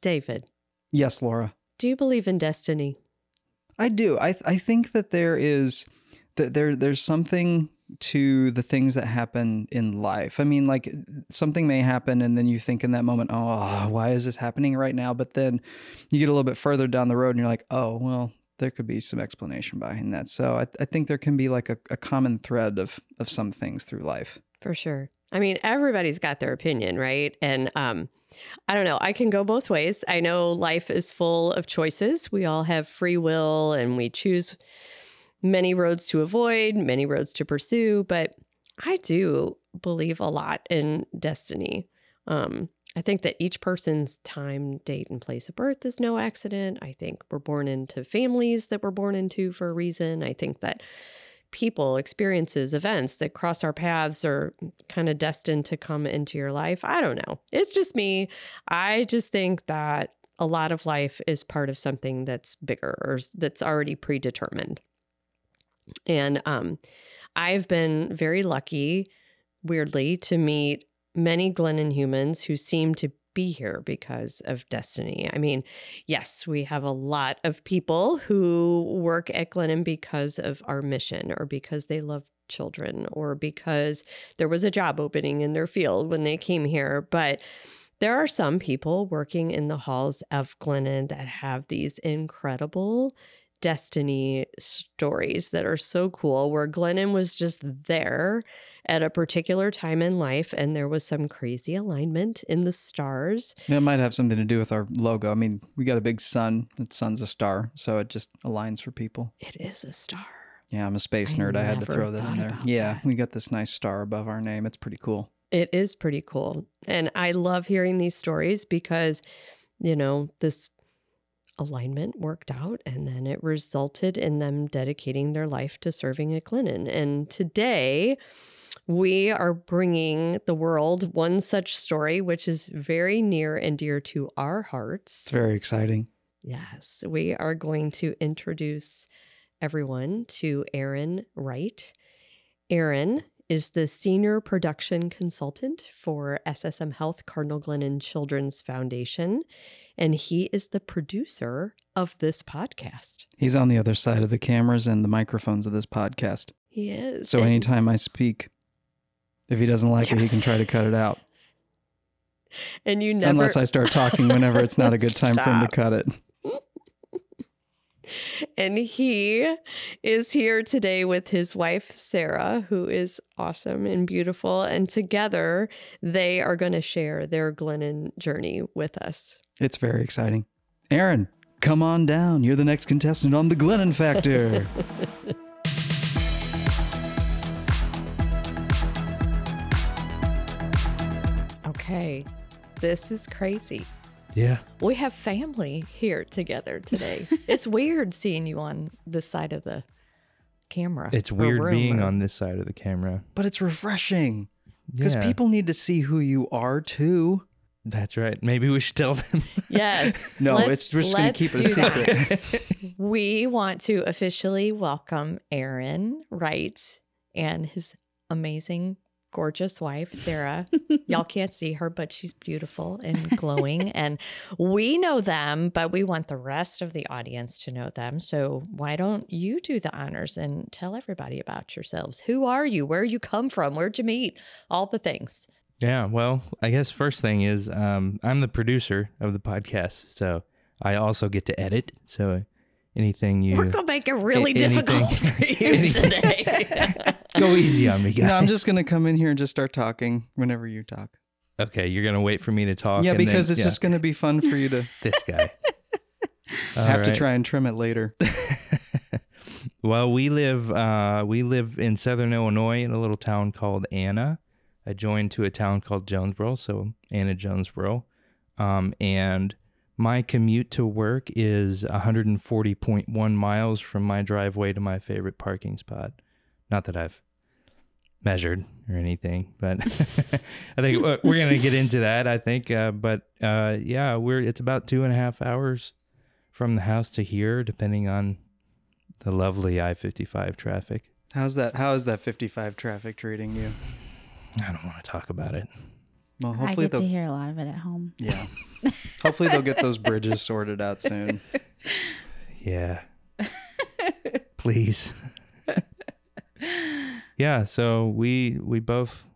David, Yes, Laura. do you believe in destiny? I do. I I think that there is that there there's something to the things that happen in life. I mean, like something may happen and then you think in that moment, "Oh, why is this happening right now?" But then you get a little bit further down the road and you're like, "Oh, well, there could be some explanation behind that." So I, I think there can be like a, a common thread of of some things through life. For sure. I mean, everybody's got their opinion, right? And um, I don't know. I can go both ways. I know life is full of choices. We all have free will and we choose many roads to avoid, many roads to pursue. But I do believe a lot in destiny. Um, I think that each person's time, date, and place of birth is no accident. I think we're born into families that we're born into for a reason. I think that people, experiences, events that cross our paths are kind of destined to come into your life. I don't know. It's just me. I just think that a lot of life is part of something that's bigger or that's already predetermined. And um, I've been very lucky, weirdly, to meet many Glennon humans who seem to be here because of destiny. I mean, yes, we have a lot of people who work at Glennon because of our mission or because they love children or because there was a job opening in their field when they came here. But there are some people working in the halls of Glennon that have these incredible destiny stories that are so cool where Glennon was just there at a particular time in life and there was some crazy alignment in the stars It might have something to do with our logo. I mean, we got a big sun. That sun's a star, so it just aligns for people. it is a star Yeah, I'm a space I nerd. I had to throw that in there. Yeah, that. we got this nice star above our name. It's pretty cool. It is pretty cool. And I love hearing these stories because, you know, this alignment worked out and then it resulted in them dedicating their life to serving at Glennon. And today, we are bringing the world one such story, which is very near and dear to our hearts. It's very exciting. Yes, we are going to introduce everyone to Aaron Wright. Aaron is the senior production consultant for SSM Health Cardinal Glennon Children's Foundation, and he is the producer of this podcast. He's on the other side of the cameras and the microphones of this podcast. He is. So anytime I speak, if he doesn't like it, he can try to cut it out. and you never Unless I start talking whenever it's not a good time for him to cut it. And he is here today with his wife, Sarah, who is awesome and beautiful. And together, they are going to share their Glennon journey with us. It's very exciting. Aaron, come on down. You're the next contestant on the Glennon Factor. Okay, this is crazy. Yeah. We have family here together today. it's weird seeing you on this side of the camera. It's weird room being or- on this side of the camera. but it's refreshing because Yeah, people need to see who you are too. That's right. Maybe we should tell them. Yes. No, let's- it's we're just going to keep it a secret. We want to officially welcome Aaron Wright and his amazing, gorgeous wife, Sarah. Y'all can't see her, but she's beautiful and glowing. and we know them, but we want the rest of the audience to know them. So why don't you do the honors and tell everybody about yourselves? Who are you? Where you come from? Where'd you meet? All the things. yeah. Well, I guess first thing is um, I'm the producer of the podcast, so I also get to edit. So anything you We're going to make it really A- anything- difficult for you today. go easy on me, guys. no, I'm just going to come in here and just start talking whenever you talk. okay. You're gonna wait for me to talk. yeah, and then- because it's yeah, just going to be fun for you to this guy. All have to try and trim it later. well, we live uh, we live in southern Illinois in a little town called Anna, adjoined to a town called Jonesboro, so Anna Jonesboro. Um, and my commute to work is 140.1 miles from my driveway to my favorite parking spot. Not that I've measured or anything, but I think uh, we're gonna get into that. I think, uh, but uh, yeah, we're it's about two and a half hours from the house to here, depending on the lovely I 55 traffic. How's that? How is that 55 traffic treating you? I don't want to talk about it. Well, I hopefully get to they'll hear a lot of it at home. yeah. hopefully they'll get those bridges sorted out soon. Yeah. Please. yeah, so we we both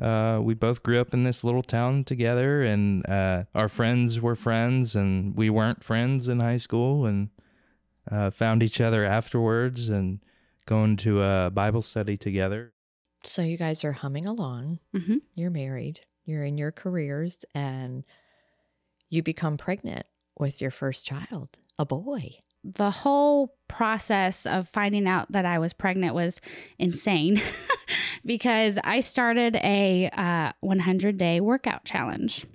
uh we both grew up in this little town together and uh our friends were friends and we weren't friends in high school and uh found each other afterwards and going to a Bible study together. So you guys are humming along. hmm You're married. You're in your careers, and you become pregnant with your first child, a boy. The whole process of finding out that I was pregnant was insane because I started a uh, 100 day workout challenge.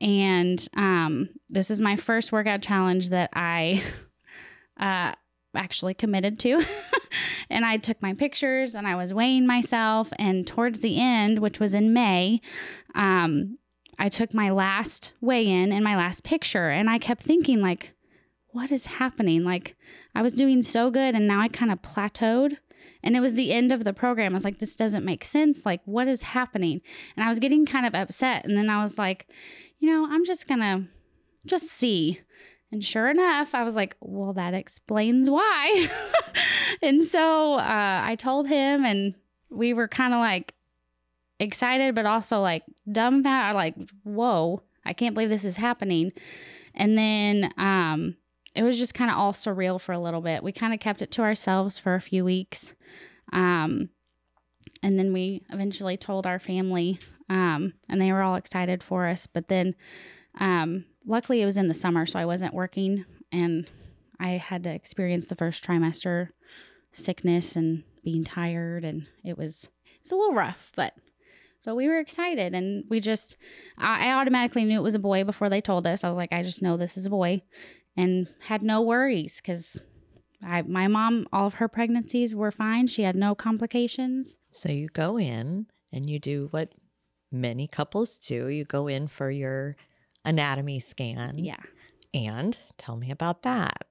And um, this is my first workout challenge that I uh, actually committed to. and I took my pictures and I was weighing myself. And towards the end, which was in May, um, I took my last weigh in and my last picture. And I kept thinking, like, what is happening? Like, I was doing so good and now I kind of plateaued. And it was the end of the program. I was like, this doesn't make sense. Like, what is happening? And I was getting kind of upset. And then I was like, you know, I'm just going to just see. And sure enough, I was like, well, that explains why. and so uh, I told him, and we were kind of like excited, but also like dumbfounded, like, whoa, I can't believe this is happening. And then um, it was just kind of all surreal for a little bit. We kind of kept it to ourselves for a few weeks. Um, and then we eventually told our family, um, and they were all excited for us. But then, um, luckily, it was in the summer, so I wasn't working, and I had to experience the first trimester sickness and being tired, and it was it's a little rough, but but we were excited, and we just I, I automatically knew it was a boy before they told us. I was like, I just know this is a boy, and had no worries because. I, my mom, all of her pregnancies were fine. She had no complications. So you go in and you do what many couples do. You go in for your anatomy scan. Yeah. And tell me about that.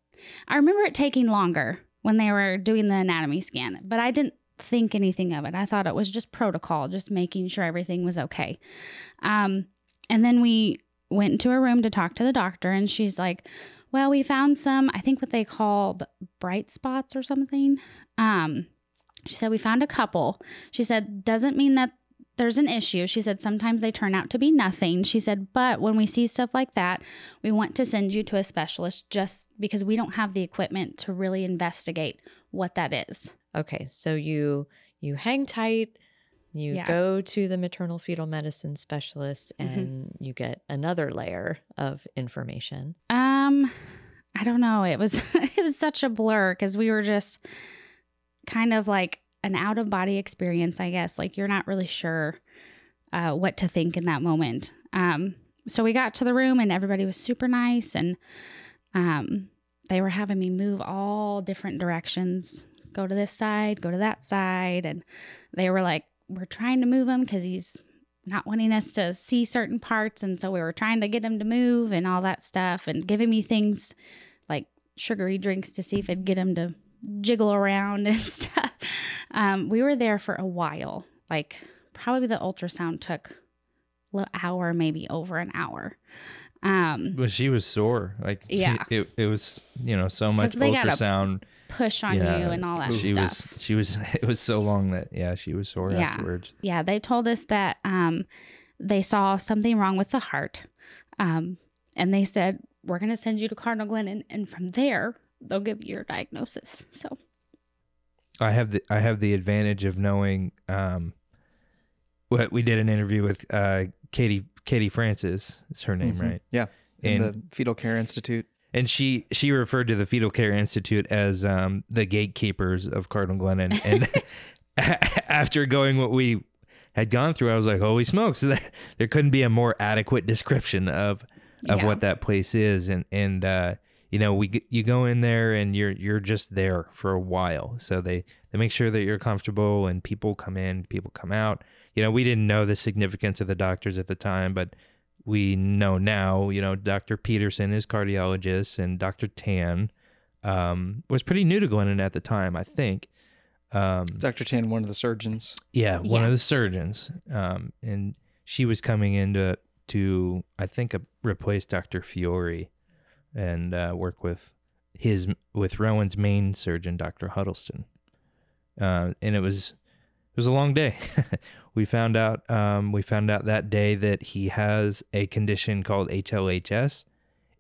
I remember it taking longer when they were doing the anatomy scan, but I didn't think anything of it. I thought it was just protocol, just making sure everything was okay. Um, and then we went into a room to talk to the doctor, and she's like, Well, we found some, I think what they called bright spots or something. Um, she said, We found a couple. She said, Doesn't mean that there's an issue. She said, Sometimes they turn out to be nothing. She said, But when we see stuff like that, we want to send you to a specialist just because we don't have the equipment to really investigate what that is. Okay, so you you hang tight, you Yeah. go to the maternal fetal medicine specialist Mhm. and you get another layer of information. Um, I don't know. It was it was such a blur because we were just kind of like an out of body experience, I guess. Like you're not really sure uh, what to think in that moment. Um, so we got to the room and everybody was super nice and um, they were having me move all different directions, go to this side, go to that side, and they were like, "We're trying to move him because he's not wanting us to see certain parts and so we were trying to get him to move and all that stuff and giving me things like sugary drinks to see if it'd get him to jiggle around and stuff um, we were there for a while like probably the ultrasound took an hour maybe over an hour um, But she was sore. Like she- Yeah. it, it was, you know, so much ultrasound. push on yeah, you and all that she stuff was she was it was so long that yeah, she was sore Yeah. afterwards. yeah, they told us that um, they saw something wrong with the heart. Um, and they said, we're going to send you to Cardinal Glen. And, and from there, they'll give you your diagnosis. So, I have the I have the advantage of knowing um what we did an interview with uh Katie Katie Francis is her name, Mhm. right? Yeah. In And the Fetal Care Institute. and she she referred to the Fetal Care Institute as um the gatekeepers of Cardinal Glen and, and after going what we had gone through, I was like, holy smokes, there, there couldn't be a more adequate description of of Yeah. what that place is and and uh you know we you go in there and you're you're just there for a while so they they make sure that you're comfortable and people come in people come out you know we didn't know the significance of the doctors at the time but we know now you know dr peterson is cardiologist and dr tan um, was pretty new to glennon at the time i think um, Dr. Tan, one of the surgeons. yeah, one Yeah. of the surgeons. Um, and she was coming in to, to I think, uh replace Dr. Fiore and uh, work with his with Rowan's main surgeon, Dr. Huddleston. Uh, and it was it was a long day. we found out um, we found out that day that he has a condition called HLHS,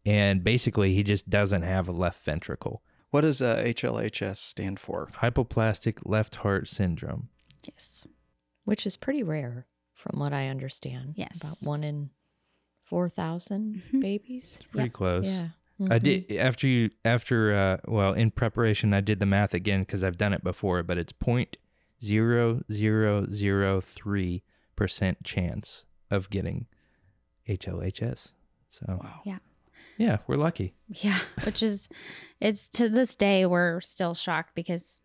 and basically he just doesn't have a left ventricle. What does uh, HLHS stand for? Hypoplastic left heart syndrome. Yes. which is pretty rare from what I understand. Yes. About one in 4,000 Mhm. babies. Pretty close. Yeah. I Mhm. did after you after uh well in preparation I did the math again because I've done it before, but it's point zero zero zero three percent chance of getting HLHS. So Wow. yeah, we're lucky. Yeah, which is, it's to this day, we're still shocked because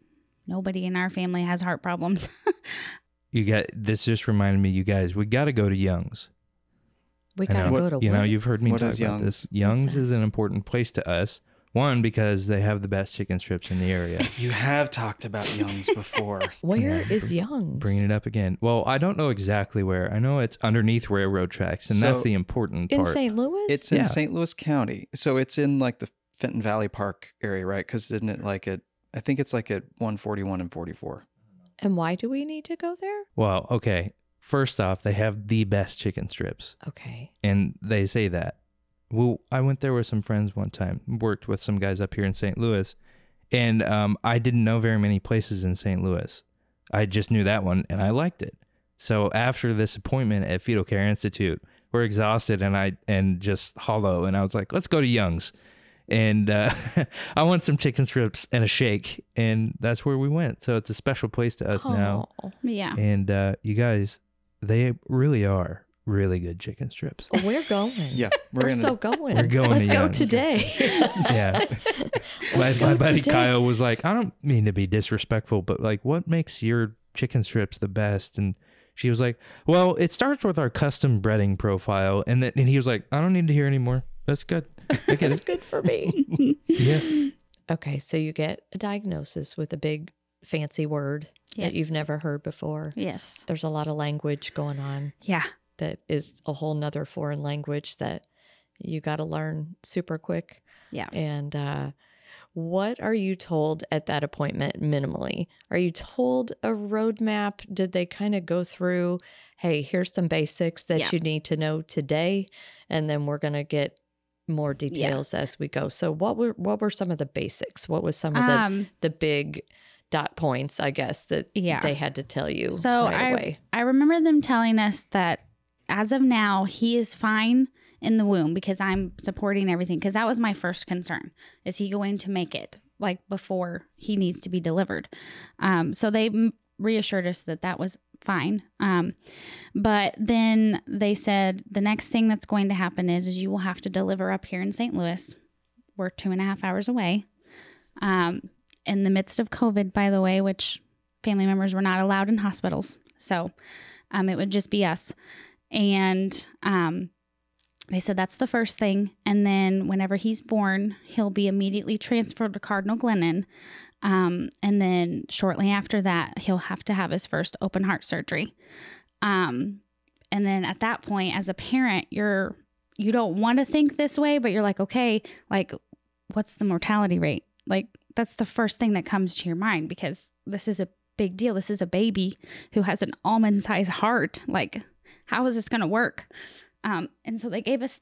nobody in our family has heart problems. You got this. Just reminded me, you guys, we got to go to Young's. We I got to know. go to you know, you've heard me What talk is about this. Young's is an important place to us. One because they have the best chicken strips in the area. You have talked about Young's before. Where Yeah, is Young's? Bringing it up again. Well, I don't know exactly where. I know it's underneath railroad tracks, and that's So- the important part. in part. St. Louis? It's in Yeah. St. Louis County. So it's in like the Fenton Valley Park area, right? Because isn't it like at, I think it's like at 141 and 44. and why do we need to go there? Well, okay. First off, they have the best chicken strips, Okay. and they say that. Well, I went there with some friends one time, worked with some guys up here in St. Louis, and um, I didn't know very many places in St. Louis. I just knew that one, and I liked it. So after this appointment at Fetal Care Institute, we're exhausted and I and just hollow, and I was like, let's go to Young's, and uh, I want some chicken strips and a shake, and that's where we went. So it's a special place to us now. Yeah. And uh, you guys, they really are really good chicken strips. Oh, we're going. Yeah. We're, We're, gonna, so going. We're going Let's to go Young's. today. Yeah. my, my buddy today. Kyle was like, I don't mean to be disrespectful, but like, what makes your chicken strips the best? And she was like, Well, it starts with our custom breading profile. And then and he was like, I don't need to hear anymore. That's good. I get It's good for me. Yeah. Okay, so you get a diagnosis with a big fancy word that you've never heard before. Yes. There's a lot of language going on Yeah. that is a whole nother foreign language that you got to learn super quick. Yeah. And uh, what are you told at that appointment minimally? Are you told a roadmap? Did they kind of go through, hey, here's some basics that Yeah. you need to know today, and then we're gonna get more details as we go. So what were what were some of the basics? What was some of the Um, the big dot points, I guess, that Yeah. they had to tell you So right I- away? I remember them telling us that as of now, he is fine in the womb because I'm supporting everything. Because that was my first concern: is he going to make it like before he needs to be delivered? Um, so they m- reassured us that that was fine. Um, but then they said the next thing that's going to happen is is you will have to deliver up here in St. Louis. We're two and a half hours away. Um, in the midst of COVID, by the way, which family members were not allowed in hospitals. So um, it would just be us. And um, they said that's the first thing. And then whenever he's born, he'll be immediately transferred to Cardinal Glennon. Um, and then shortly after that, he'll have to have his first open heart surgery. Um, and then at that point, as a parent, you're you don't want to think this way, but you're like, okay, like what's the mortality rate? Like that's the first thing that comes to your mind because this is a big deal. This is a baby who has an almond sized heart. Like, how is this going to work? Um, and so they gave us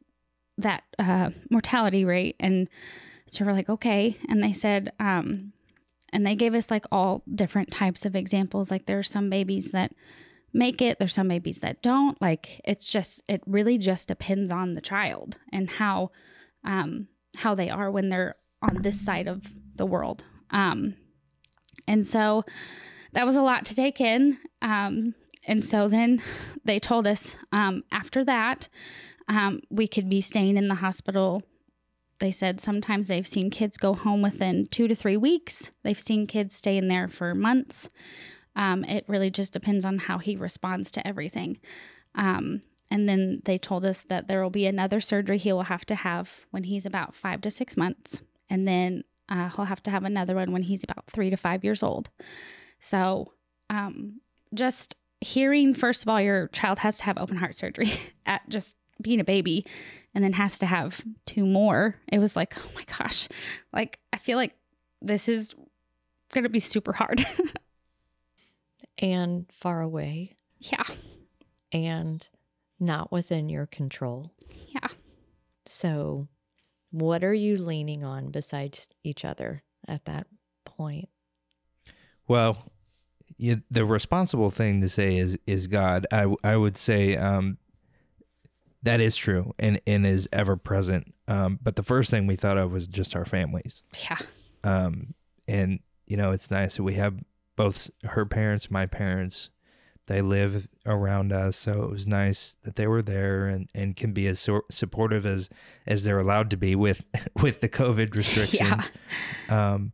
that uh, mortality rate. And so we're like, okay. And they said, um, and they gave us like all different types of examples. Like, there are some babies that make it, there's some babies that don't. Like, it's just, it really just depends on the child and how, um, how they are when they're on this side of the world. Um, and so that was a lot to take in. Um, and so then they told us um, after that, um, we could be staying in the hospital. They said sometimes they've seen kids go home within two to three weeks. They've seen kids stay in there for months. Um, it really just depends on how he responds to everything. Um, and then they told us that there will be another surgery he will have to have when he's about five to six months. And then uh, he'll have to have another one when he's about three to five years old. So, um, just hearing first of all your child has to have open heart surgery at just being a baby and then has to have two more it was like oh my gosh like i feel like this is gonna be super hard and far away yeah and not within your control. Yeah. So, what are you leaning on besides each other at that point? Well, you, the responsible thing to say is is God. I I would say um, that is true and and is ever present. Um, but the first thing we thought of was just our families. yeah Um, and you know, it's nice that we have both her parents, my parents. They live around us, so it was nice that they were there and, and can be as so- supportive as as they're allowed to be with with the COVID restrictions. yeah. Um,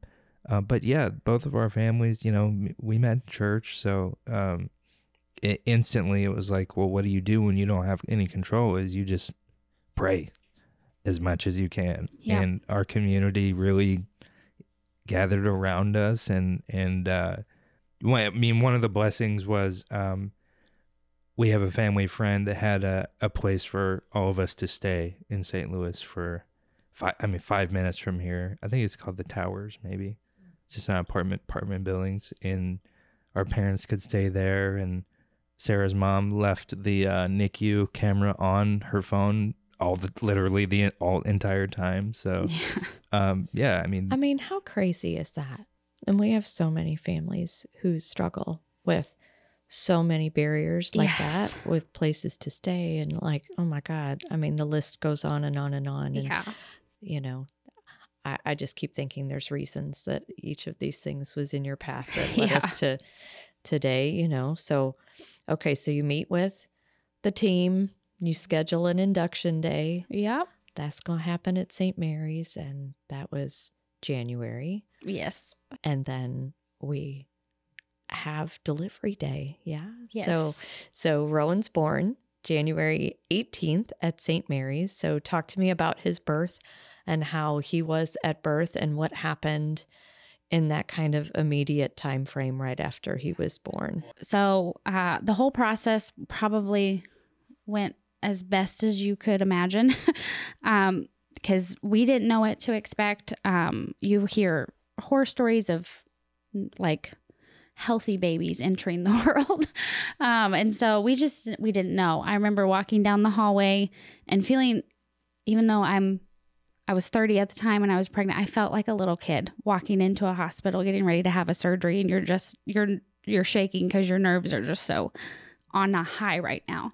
uh, but yeah, both of our families, you know, we met in church, so um, it, instantly it was like, well, what do you do when you don't have any control? Is you just pray as much as you can, Yeah. and our community really gathered around us, and and uh, I mean, one of the blessings was um, we have a family friend that had a, a place for all of us to stay in St. Louis for five, I mean, five minutes from here. I think it's called the Towers, maybe. It's just an apartment apartment buildings, and our parents could stay there. And Sarah's mom left the uh, NICU camera on her phone all the literally the all entire time. So, yeah um, yeah, I mean, I mean, how crazy is that? And we have so many families who struggle with so many barriers like Yes. that with places to stay and like, oh my God. I mean, the list goes on and on and on. And, yeah you know, I, I just keep thinking there's reasons that each of these things was in your path that led Yeah. us to today, you know. So, okay, so you meet with the team, you schedule an induction day. yep That's going to happen at St. Mary's. And that was January. yes And then we have delivery day. Yeah. yes So, so Rowan's born January 18th at St. Mary's. So talk to me about his birth and how he was at birth and what happened in that kind of immediate time frame right after he was born. so uh, the whole process probably went as best as you could imagine um, because we didn't know what to expect. Um, you hear horror stories of like healthy babies entering the world. Um, and so we just we didn't know. I remember walking down the hallway and feeling even though i'm i was 30 at the time and i was pregnant i felt like a little kid walking into a hospital getting ready to have a surgery and you're just you're you're shaking because your nerves are just so on a high right now.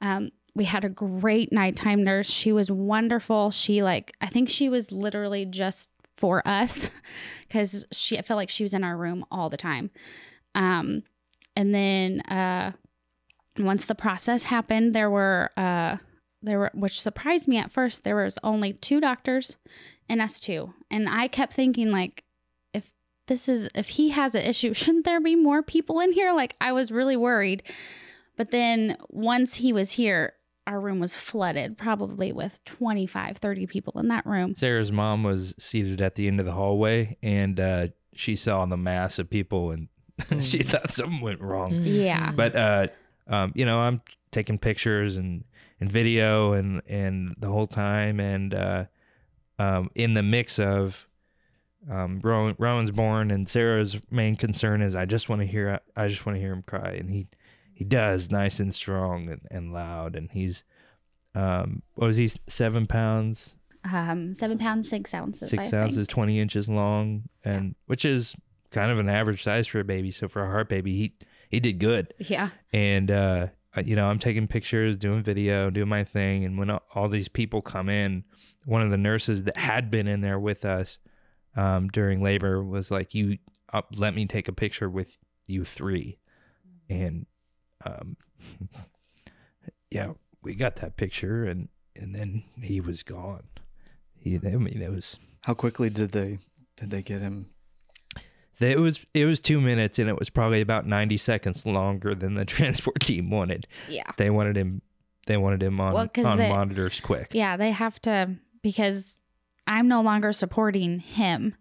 Um, we had a great nighttime nurse she was wonderful she like i think she was literally just for us because she I felt like she was in our room all the time. Um, and then uh, once the process happened, there were uh, there were which surprised me at first. There was only two doctors and us two, and I kept thinking like, if this is if he has an issue, shouldn't there be more people in here? Like I was really worried. But then once he was here, our room was flooded, probably with 25, 30 people in that room. Sarah's mom was seated at the end of the hallway, and uh, she saw the mass of people, and she thought something went wrong. Yeah. But uh, um, you know, I'm taking pictures and and video and and the whole time, and uh, um, in the mix of um, Rowan, Rowan's born, and Sarah's main concern is I just want to hear I just want to hear him cry, and he he does nice and strong and, and loud, and he's um, what was he seven pounds Um, seven pounds, six ounces. I six think. ounces, twenty inches long, and which is kind of an average size for a baby. So for a heart baby, he he did good. Yeah. And uh, you know, I'm taking pictures, doing video, doing my thing, and when all, all these people come in, one of the nurses that had been in there with us um, during labor was like, "You uh, let me take a picture with you three. and um, yeah, we got that picture, and and then he was gone. He, I mean, it was How quickly did they did they get him? It was it was two minutes, and it was probably about ninety seconds longer than the transport team wanted. Yeah. They wanted him. They wanted him on Well, 'cause on they- monitors quick. Yeah, they have to because I'm no longer supporting him.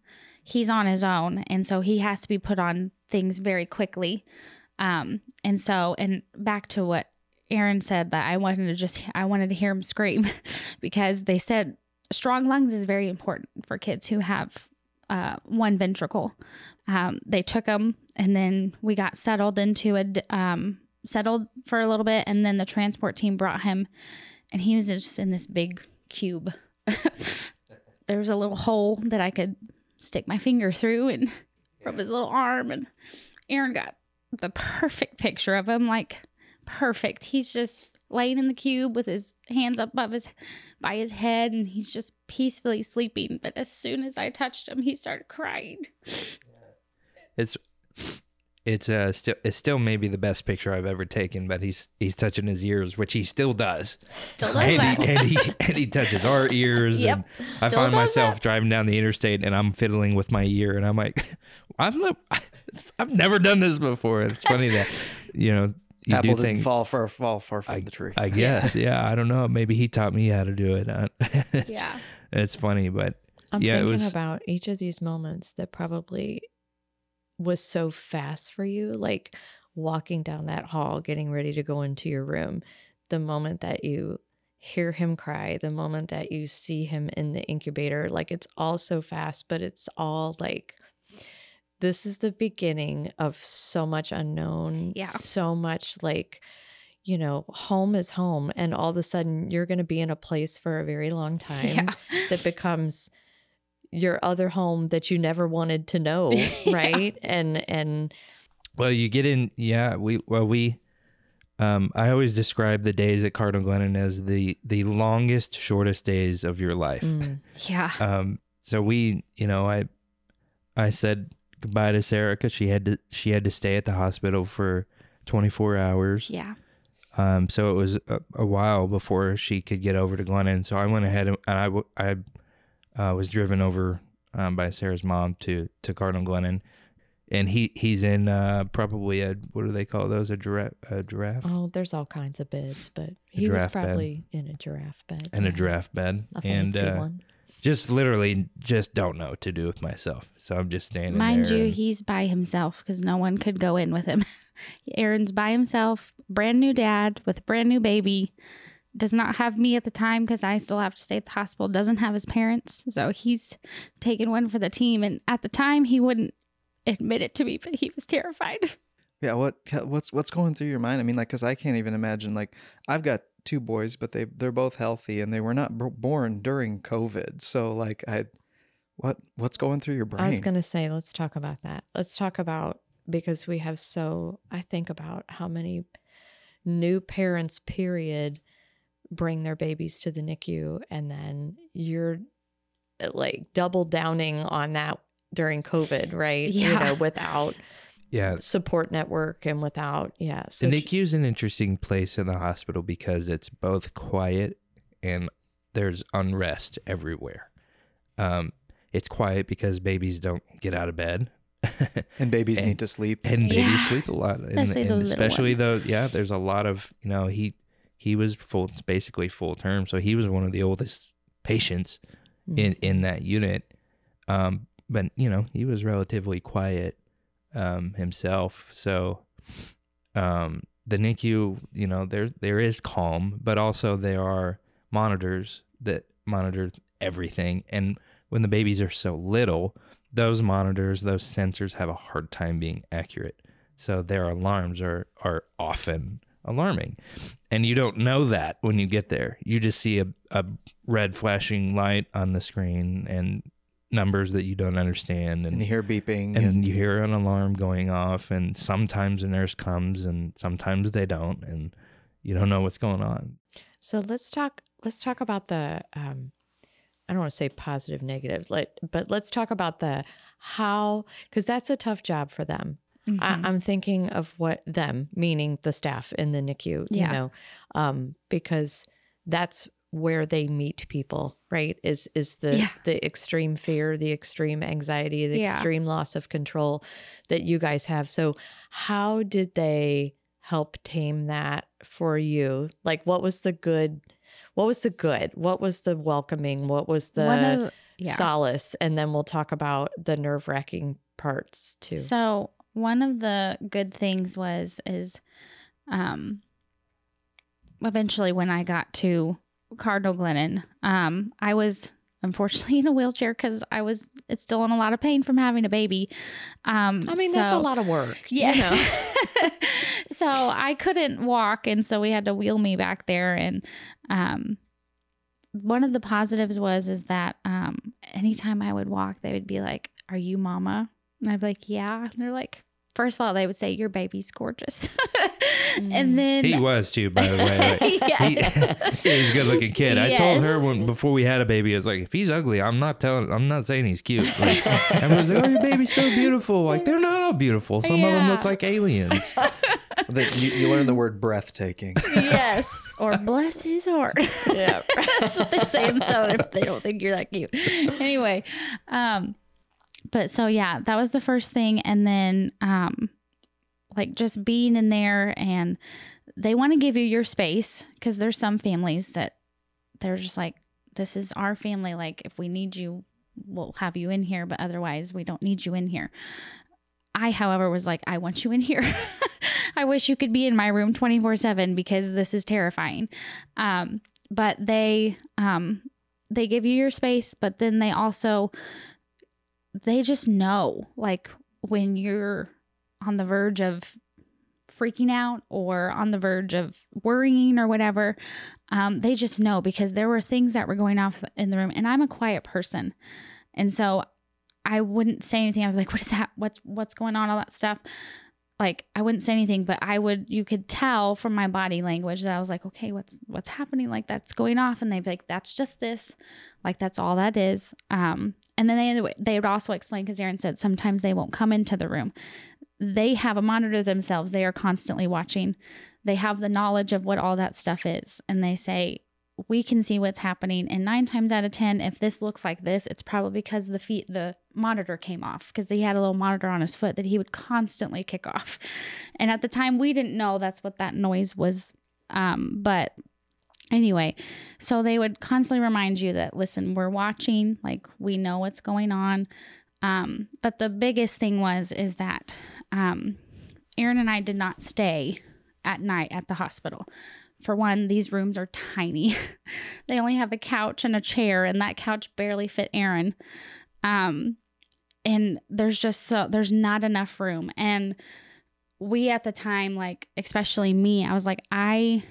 He's on his own, and so he has to be put on things very quickly. Um, and so, and back to what Aaron said that I wanted to just, I wanted to hear him scream because they said strong lungs is very important for kids who have uh, one ventricle. Um, they took him and then we got settled into a, um, settled for a little bit. And then the transport team brought him and he was just in this big cube. there was a little hole that I could stick my finger through and rub his little arm. And Aaron got the perfect picture of him, like perfect. He's just laying in the cube with his hands up above his by his head and he's just peacefully sleeping. But as soon as I touched him, he started crying. It's it's uh still it's still maybe the best picture I've ever taken, but he's he's touching his ears, which he still does. Still does and, that. he, and he and he touches our ears. Yep, and I find myself that. driving down the interstate and I'm fiddling with my ear, and I'm like, I'm not, I've never done this before. It's funny that you know you Apple do didn't think. fall far, fall far from the tree. I guess, yeah. I don't know. Maybe he taught me how to do it. It's, Yeah. it's funny, but I'm Yeah, it thinking was- about each of these moments that probably was so fast for you, like walking down that hall, getting ready to go into your room. The moment that you hear him cry, the moment that you see him in the incubator, like it's all so fast, but it's all like this is the beginning of so much unknown, Yeah. so much like you know, home is home, and all of a sudden you're going to be in a place for a very long time Yeah. that becomes your other home that you never wanted to know Yeah. right and and Well, you get in, yeah. We well, we, um, I always describe the days at Cardinal Glennon as the the longest, shortest days of your life. mm, Yeah. Um, so we, you know, I, I said goodbye to Sarah because she had to she had to stay at the hospital for twenty four hours. Yeah. Um, so it was a, a while before she could get over to Glennon. So I went ahead and I uh, was driven over um, by Sarah's mom to to Cardinal Glennon, and he he's in uh, probably a what do they call those a giraffe a giraffe oh there's all kinds of beds but he was giraffe bed. probably in a giraffe bed and a yeah. giraffe bed a and fancy uh, one just literally just don't know what to do with myself. So I'm just standing Mind there. you, and- he's by himself because no one could go in with him. Aaron's by himself, brand new dad with a brand new baby. Does not have me at the time because I still have to stay at the hospital. Doesn't have his parents. So he's taking one for the team. And at the time, he wouldn't admit it to me, but he was terrified. Yeah, what what's what's going through your mind? I mean, like, because I can't even imagine. Like, I've got two boys, but they they're both healthy, and they were not b- born during COVID. So, like, I, what what's going through your brain? i was going to say let's talk about that let's talk about because we have so i think about how many new parents period bring their babies to the nicu and then you're uh, like double downing on that during covid right you Yeah. know without yeah, support network and without yeah so the NICU is an interesting place in the hospital because it's both quiet and there's unrest everywhere. Um, it's quiet because babies don't get out of bed, and babies and- need to sleep. and Yeah. babies sleep a lot. And, Especially and those little especially ones. though, yeah, there's a lot of you know he he was full basically full term, so he was one of the oldest patients in in that unit. Um, but you know he was relatively quiet um, himself. So um, the NICU, you know, there there is calm, but also there are monitors that monitor everything. And when the babies are so little, those monitors, those sensors have a hard time being accurate. So their alarms are are often alarming. And you don't know that when you get there. You just see a, a red flashing light on the screen and numbers that you don't understand and you hear beeping. and you hear an alarm going off and sometimes a nurse comes and sometimes they don't and you don't know what's going on So let's talk. Let's talk about the. Um, I don't want to say positive, negative, let, but let's talk about the how, because that's a tough job for them. Mhm. I, I'm thinking of what them, meaning the staff in the NICU, Yeah. you know, um, because that's where they meet people, right? Is is the Yeah. the extreme fear, the extreme anxiety, the Yeah. extreme loss of control that you guys have. So, how did they help tame that for you? Like, what was the good? What was the good? What was the welcoming? What was the of, yeah. solace? And then we'll talk about the nerve wracking parts too. So one of the good things was is um eventually when I got to Cardinal Glennon, um, I was unfortunately in a wheelchair because I was it's still in a lot of pain from having a baby. Um, I mean, that's a lot of work. you Yes. know? so I couldn't walk, and so we had to wheel me back there. And um, one of the positives was is that um, anytime I would walk, they would be like, "Are you Mama?" And I'd be like, "Yeah." And they're like, first of all, they would say, "Your baby's gorgeous," Mm. and then He was too, by the way. Like, Yes. he- he's a good looking kid. I told her when before we had a baby, I was like, if he's ugly, I'm not telling. I'm not saying he's cute. Like, everyone's like, oh, your baby's so beautiful. Like they're not all beautiful. Some of them look like aliens. That you, you learn the word breathtaking. yes, or bless his heart. yeah. That's what they say in Southern if they don't think you're that cute. Anyway, um, but so yeah, that was the first thing, and then um, like just being in there, and they want to give you your space because there's some families that they're just like, this is our family. Like if we need you, we'll have you in here, but otherwise we don't need you in here. I, however, was like, I want you in here. I wish you could be in my room 24 7 because this is terrifying. Um, but they um they give you your space but then they also they just know like when you're on the verge of freaking out or on the verge of worrying or whatever um, they just know because there were things that were going off in the room and i'm a quiet person. And so i wouldn't say anything. I'd be like what is that? What's what's going on? All that stuff. Like I wouldn't say anything, but I would you could tell from my body language that I was like, okay, what's what's happening? Like that's going off, and they'd be like, that's just this, like that's all that is. Um, and then they they would also explain because Aaron said sometimes they won't come into the room. They have a monitor themselves. They are constantly watching. They have the knowledge of what all that stuff is, and they say we can see what's happening. And nine times out of ten, if this looks like this, it's probably because the feet the monitor came off because he had a little monitor on his foot that he would constantly kick off. And at the time, we didn't know that's what that noise was. Um, but anyway, so they would constantly remind you that listen, we're watching, like we know what's going on. Um, but the biggest thing was is that um, Aaron and I did not stay at night at the hospital. For one, these rooms are tiny. they only have a couch and a chair, and that couch barely fit Aaron. Um, and there's just so there's not enough room. And we at the time, like especially me, I was like, I,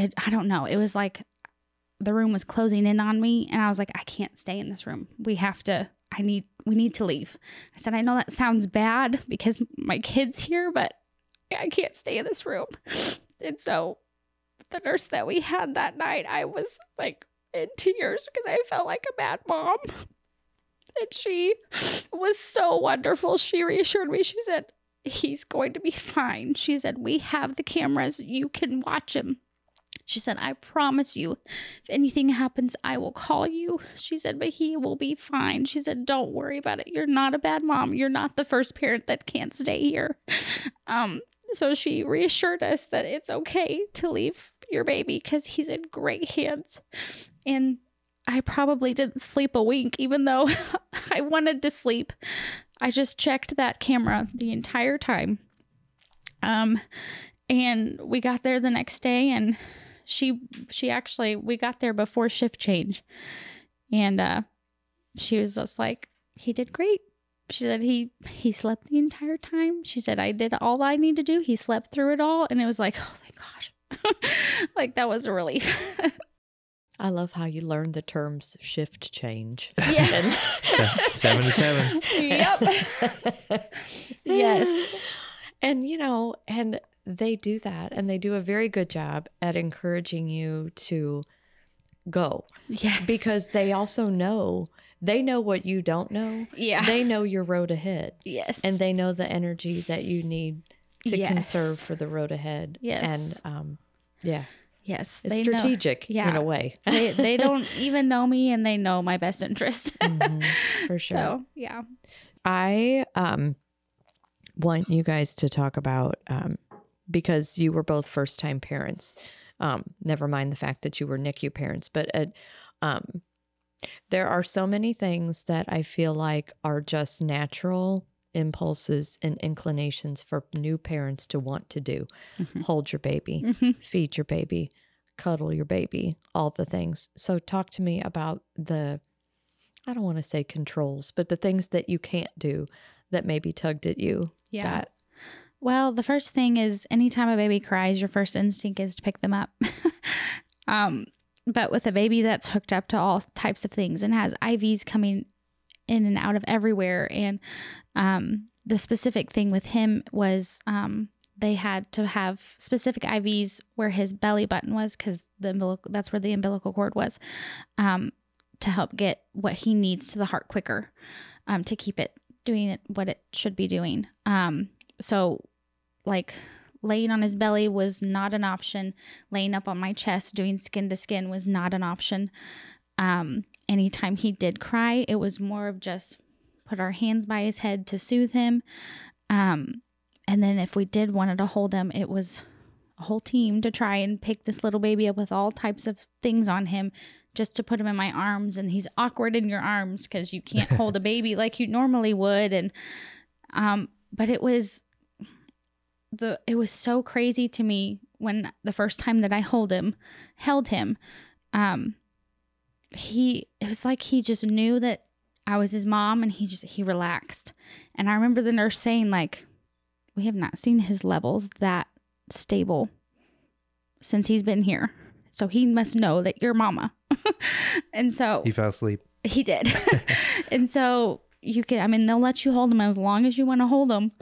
it, I don't know. It was like the room was closing in on me, and I was like, I can't stay in this room. We have to. I need. We need to leave. I said, I know that sounds bad because my kid's here, but I can't stay in this room. And so the nurse that we had that night, I was like in tears because I felt like a bad mom. And she was so wonderful. She reassured me. She said, He's going to be fine. She said, We have the cameras. You can watch him. She said, I promise you, if anything happens, I will call you. She said, but he will be fine. She said, don't worry about it. You're not a bad mom. You're not the first parent that can't stay here. Um, so she reassured us that it's okay to leave your baby because he's in great hands. And I probably didn't sleep a wink, even though I wanted to sleep. I just checked that camera the entire time. Um, and we got there the next day, and she she actually we got there before shift change, and uh, she was just like, he did great. She said he he slept the entire time. She said I did all I need to do. He slept through it all, and it was like, oh thank gosh, like that was a relief. I love how you learned the terms shift change. Yeah. Se- seven to seven. Yep. Yes. And, you know, and they do that and they do a very good job at encouraging you to go yes, because they also know they know what you don't know. yeah, They know your road ahead yes, and they know the energy that you need to Yes. conserve for the road ahead. Yes. And um yeah, yes, it's they know- strategic in a way. they they don't even know me, and they know my best interest. Mhm, for sure. So yeah, I um want you guys to talk about um because you were both first time parents. Um never mind the fact that you were NICU parents, but uh, um there are so many things that I feel like are just natural impulses and inclinations for new parents to want to do. Mhm. Hold your baby, Mhm. feed your baby, cuddle your baby, all the things. So talk to me about the I don't want to say controls, but the things that you can't do that maybe tugged at you. Yeah. That Well, the first thing is anytime a baby cries, your first instinct is to pick them up. um, but with a baby that's hooked up to all types of things and has IVs coming in and out of everywhere, and um, the specific thing with him was um, they had to have specific IVs where his belly button was because the umbilical, that's where the umbilical cord was um, to help get what he needs to the heart quicker um, to keep it doing it what it should be doing. Um, so like laying on his belly was not an option. Laying up on my chest doing skin to skin was not an option. Um anytime he did cry it was more of just put our hands by his head to soothe him. Um and then if we did wanted to hold him it was a whole team to try and pick this little baby up with all types of things on him just to put him in my arms. And he's awkward in your arms because you can't hold a baby like you normally would. And um but it was the it was so crazy to me when the first time that I hold him held him um he it was like he just knew that I was his mom and he just he relaxed and I remember the nurse saying like we have not seen his levels that stable since he's been here so he must know that you're mama and so He fell asleep. he did. and so you can, I mean, they'll let you hold him as long as you want to hold him.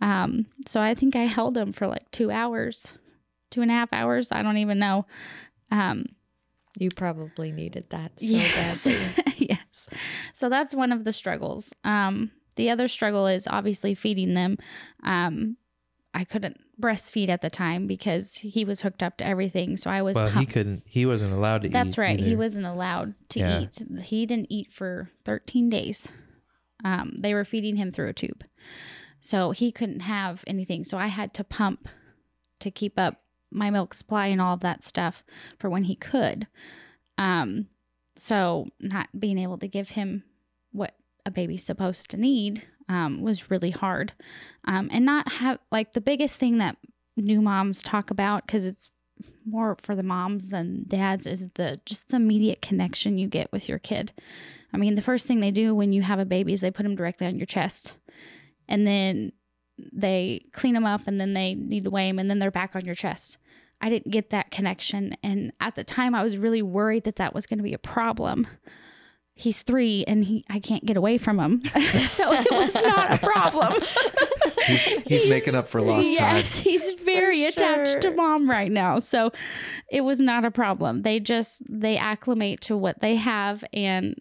Um, so I think I held him for like two hours, two and a half hours. I don't even know. Um, you probably needed that so yes. badly. yes. So that's one of the struggles. Um, the other struggle is obviously feeding them. Um, I couldn't breastfeed at the time because he was hooked up to everything. So I was Well, he couldn't. He wasn't allowed to eat. That's right. He wasn't allowed to Yeah. eat. He didn't eat for 13 days. Um, they were feeding him through a tube. So he couldn't have anything. So I had to pump to keep up my milk supply and all of that stuff for when he could. Um, so not being able to give him what a baby's supposed to need um, was really hard. Um, and not have like the biggest thing that new moms talk about because it's more for the moms than dads is the just the immediate connection you get with your kid. I mean, the first thing they do when you have a baby is they put them directly on your chest, and then they clean them up, and then they need to weigh them, and then they're back on your chest. I didn't get that connection, and at the time, I was really worried that that was going to be a problem. He's three, and he I can't get away from him, so it was not a problem. He's, he's, making up for lost yes, time. he's very For attached to mom right now. So it was not a problem. They just they acclimate to what they have and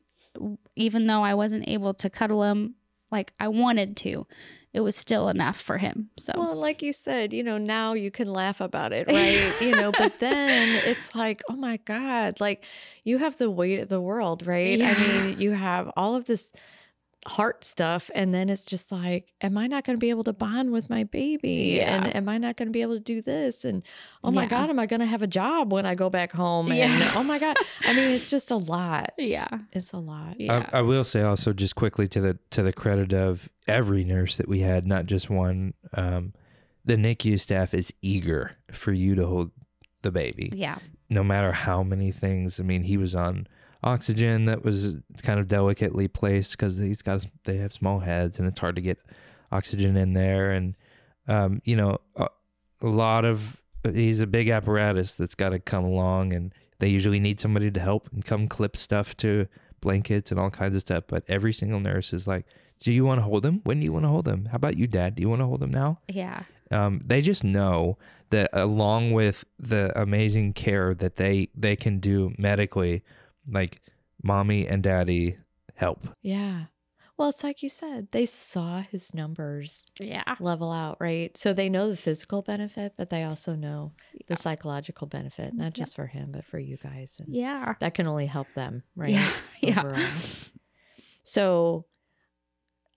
even though I wasn't able to cuddle him like I wanted to, it was still enough for him. So Well, like you said, you know, now you can laugh about it, right? you know, but then it's like, oh my God, like you have the weight of the world, right? Yeah. I mean, you have all of this heart stuff, and then it's just like, am I not going to be able to bond with my baby? Yeah. And am I not going to be able to do this? And oh my Yeah. God, am I going to have a job when I go back home? And Yeah. oh my God. I mean, it's just a lot. yeah. It's a lot. Yeah. I, I will say also just quickly to the to the credit of every nurse that we had, not just one. Um, the NICU staff is eager for you to hold the baby, yeah. no matter how many things. I mean, he was on oxygen that was kind of delicately placed because he's got they have small heads and it's hard to get oxygen in there, and um, you know, a, a lot of he's a big apparatus that's got to come along, and they usually need somebody to help and come clip stuff to blankets and all kinds of stuff. But every single nurse is like, "Do you want to hold him? When do you want to hold him? How about you, Dad? Do you want to hold him now?" Yeah. Um, they just know that along with the amazing care that they they can do medically, like mommy and daddy help. Yeah. Well, it's like you said, they saw his numbers Yeah. level out, right? So they know the physical benefit, but they also know the psychological benefit, not Yep. just for him, but for you guys. And Yeah. that can only help them, right? Yeah. Yeah. So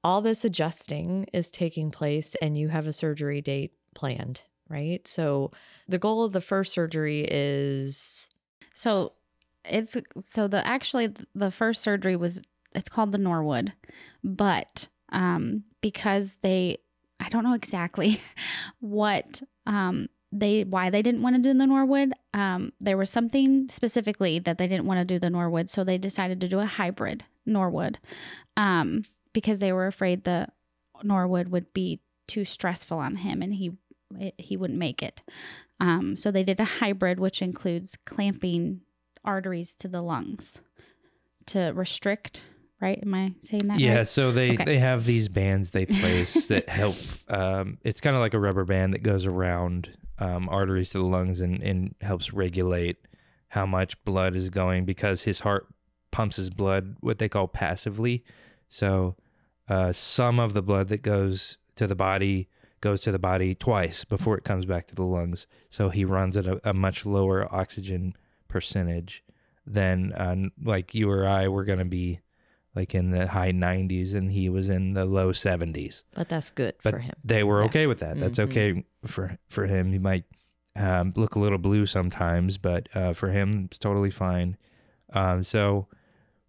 all this adjusting is taking place and you have a surgery date planned, right? So the goal of the first surgery is So it's so the actually the first surgery was it's called the Norwood, but um, because they, I don't know exactly what um, they why they didn't want to do the Norwood. Um, there was something specifically that they didn't want to do the Norwood, so they decided to do a hybrid Norwood um, because they were afraid the Norwood would be too stressful on him and he he wouldn't make it. Um, so they did a hybrid, which includes clamping arteries to the lungs to restrict. Right? Am I saying that? Yeah, right? so they Okay. they have these bands they place that help. Um, it's kind of like a rubber band that goes around um, arteries to the lungs and and helps regulate how much blood is going because his heart pumps his blood what they call passively. So uh, some of the blood that goes to the body goes to the body twice before it comes back to the lungs. So he runs at a, a much lower oxygen percentage than uh, like you or I were going to be like in the high 90s and he was in the low 70s But that's good but for him. they were Yeah. okay with that that's Mhm. okay for for him he might um, look a little blue sometimes but uh, for him it's totally fine um, so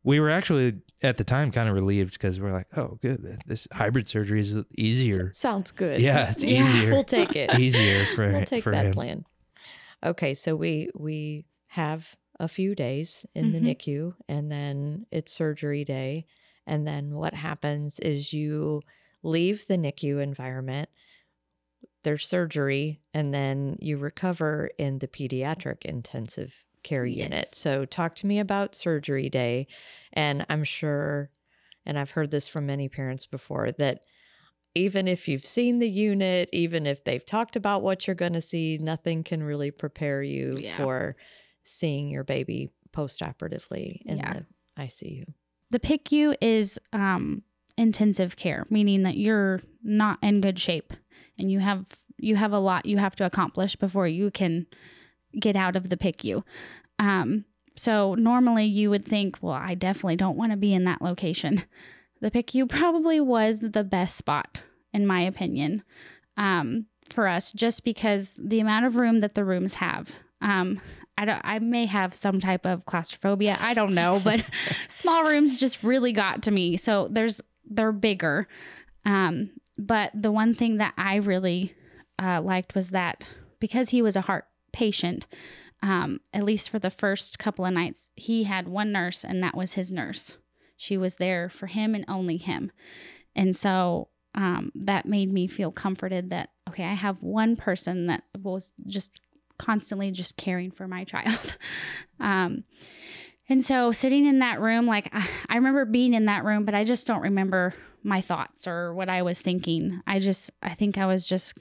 we were actually at the time kind of relieved because we're like oh good this hybrid surgery is easier Sounds good. yeah it's Yeah. easier We'll take it. easier for we'll take for that him plan. Okay, so we we have a few days in Mhm. the NICU and then it's surgery day and then what happens is you leave the NICU environment there's surgery and then you recover in the pediatric intensive care unit. So talk to me about surgery day and I'm sure and I've heard this from many parents before that even if you've seen the unit, even if they've talked about what you're going to see, nothing can really prepare you Yeah. for seeing your baby postoperatively in Yeah. the ICU. the PICU is um, intensive care, meaning that you're not in good shape and you have you have a lot you have to accomplish before you can get out of the PICU. Um, so normally you would think, well, I definitely don't want to be in that location. The PICU probably was the best spot, in my opinion, um, for us, just because the amount of room that the rooms have. Um, I don't. I may have some type of claustrophobia. I don't know, but small rooms just really got to me. So there's they're bigger. Um, but the one thing that I really uh, liked was that because he was a heart patient, um, at least for the first couple of nights, he had one nurse, and that was his nurse. She was there for him and only him. And so um, that made me feel comforted that, okay, I have one person that was just constantly just caring for my child. um, and so sitting in that room, like I, I remember being in that room, but I just don't remember my thoughts or what I was thinking. I just, I think I was just,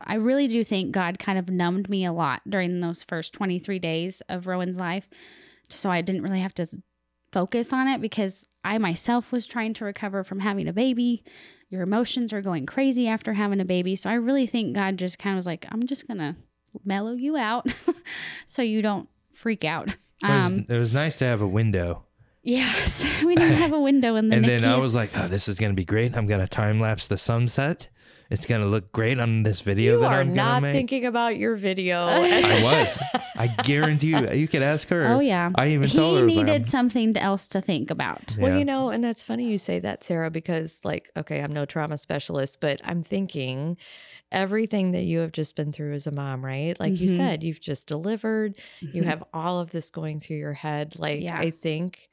I really do think God kind of numbed me a lot during those first 23 days of Rowan's life. So I didn't really have to focus on it because I myself was trying to recover from having a baby. Your emotions are going crazy after having a baby. So I really think God just kind of was like, I'm just going to mellow you out so you don't freak out. it, was, Um, it was nice to have a window yes, we didn't have a window in the and NICU. then I was like, "Oh, this is gonna be great! I'm gonna time lapse the sunset. It's gonna look great on this video You that I'm gonna not thinking about your video. I was. I guarantee you. You could ask her. oh yeah, I even he told her. I was like, needed something else to think about. Well, Yeah. you know, and that's funny you say that, Sarah, because, like, okay, I'm no trauma specialist, but I'm thinking everything that you have just been through as a mom, right? Like you Mhm. said, you've just delivered, you Mhm. have all of this going through your head. Like, Yeah. I think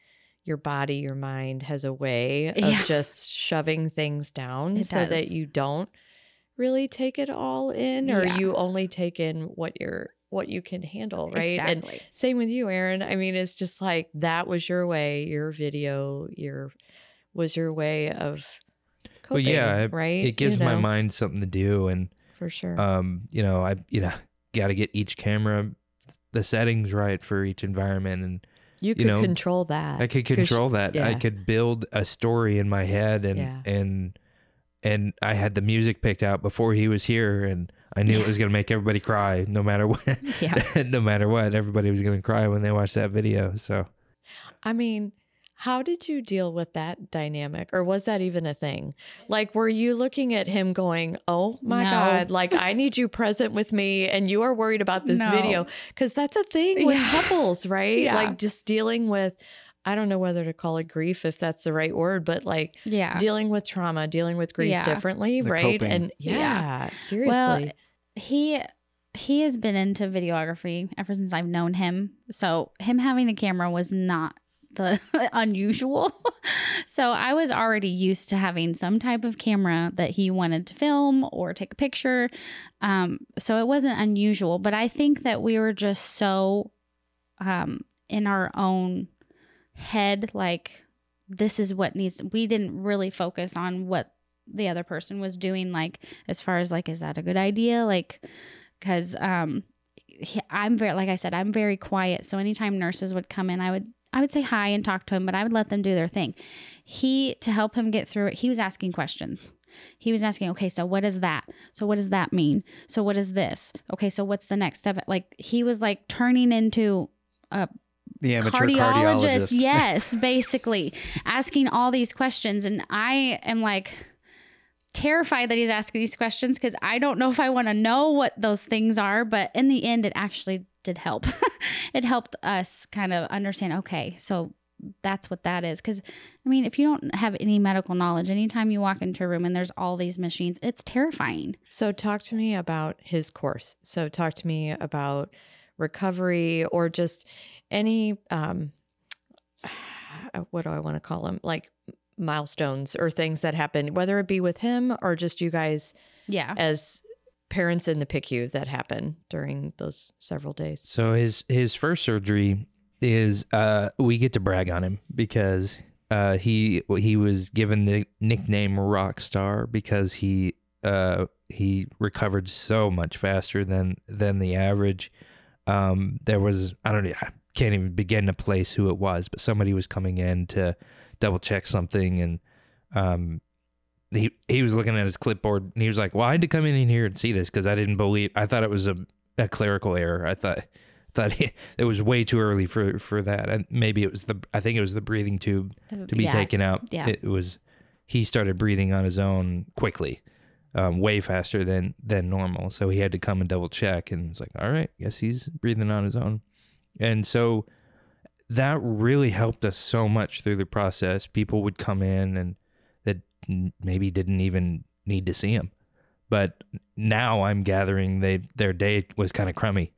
your body, your mind has a way of Yeah. just shoving things down It so that you don't really take it all in or Yeah. you only take in what you're what you can handle, right? And Exactly. same with you, Aaron. I mean, it's just like that was your way, your video, your was your way of Coping, yeah, it- right? It gives You my mind something to do, and for sure. um, you know, I you know got to get each camera the settings right for each environment, and you could know, control that. I could control that. I could build a story in my head, and Yeah. and and I had the music picked out before he was here, and I knew it was gonna make everybody cry, no matter what. Yeah. no matter what, everybody was gonna cry when they watched that video. So I mean, how did you deal with that dynamic or was that even a thing? Like were you looking at him going, "Oh my No. god, like I need you present with me and you are worried about this No. video?" Cuz that's a thing with Yeah. couples, right? Yeah. Like just dealing with I don't know whether to call it grief if that's the right word, but like Yeah. dealing with trauma, dealing with grief Yeah. differently, The right? coping. And yeah, Yeah. seriously. Well, he he has been into videography ever since I've known him. So him having a camera was not the unusual. so I was already used to having some type of camera that he wanted to film or take a picture. Um, so it wasn't unusual, but I think that we were just so um, in our own head, like this is what needs. We didn't really focus on what the other person was doing, like as far as like, is that a good idea? Like, because um, I'm very, like I said, I'm very quiet. So anytime nurses would come in, I would I would say hi and talk to him, but I would let them do their thing. He to help him get through it, he was asking questions. He was asking, okay, so what is that? So what does that mean? So what is this? Okay, so what's the next step? Like he was like turning into a The amateur cardiologist. cardiologist. Yes, basically asking all these questions, and I am like terrified that he's asking these questions because I don't know if I want to know what those things are. But in the end, it actually did help. it helped us kind of understand. Okay, so that's what that is. Because I mean, if you don't have any medical knowledge, anytime you walk into a room and there's all these machines, it's terrifying. So, talk to me about his course. So, talk to me about recovery or just any, um, what do I want to call them? Like milestones or things that happen, whether it be with him or just you guys Yeah. as parents in the PICU that happen during those several days. So his his first surgery is uh we get to brag on him because uh he he was given the nickname rock star because he uh he recovered so much faster than than the average um there was I don't know I can't even begin to place who it was but somebody was coming in to double check something and um he he was looking at his clipboard and he was like well I had to come in here and see this because I didn't believe I thought it was a a clerical error. I thought thought he, it was way too early for for that. And maybe it was the I think it was the breathing tube to be Yeah. taken out. Yeah. it was he started breathing on his own quickly um, way faster than than normal. So he had to come and double check and it's like all right guess he's breathing on his own. And so that really helped us so much through the process. People would come in and maybe didn't even need to see him but now i'm gathering they their day was kind of crummy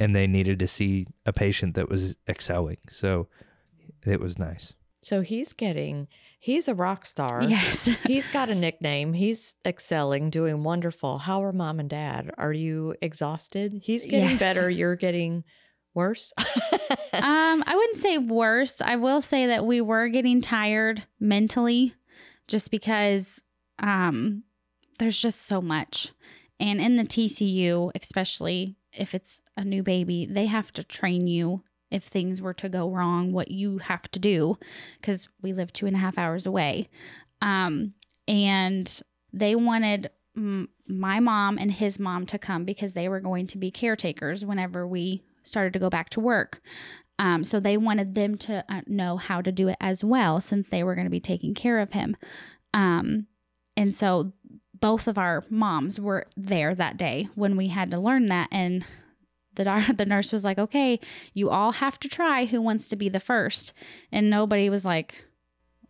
and they needed to see a patient that was excelling so it was nice So, he's getting, he's a rock star. Yes. He's got a nickname. He's excelling, doing wonderful. How are mom and dad? Are you exhausted? He's getting Yes. better. You're getting worse. um, I wouldn't say worse. I will say that we were getting tired mentally just because um there's just so much. And in the TCU, especially if it's a new baby, they have to train you if things were to go wrong, what you have to do, because we live two and a half hours away. Um, and they wanted mm, my mom and his mom to come because they were going to be caretakers whenever we started to go back to work. Um, so they wanted them to uh, know how to do it as well since they were going to be taking care of him. Um, and so both of our moms were there that day when we had to learn that. And the, doc- the nurse was like, okay, you all have to try who wants to be the first. And nobody was like,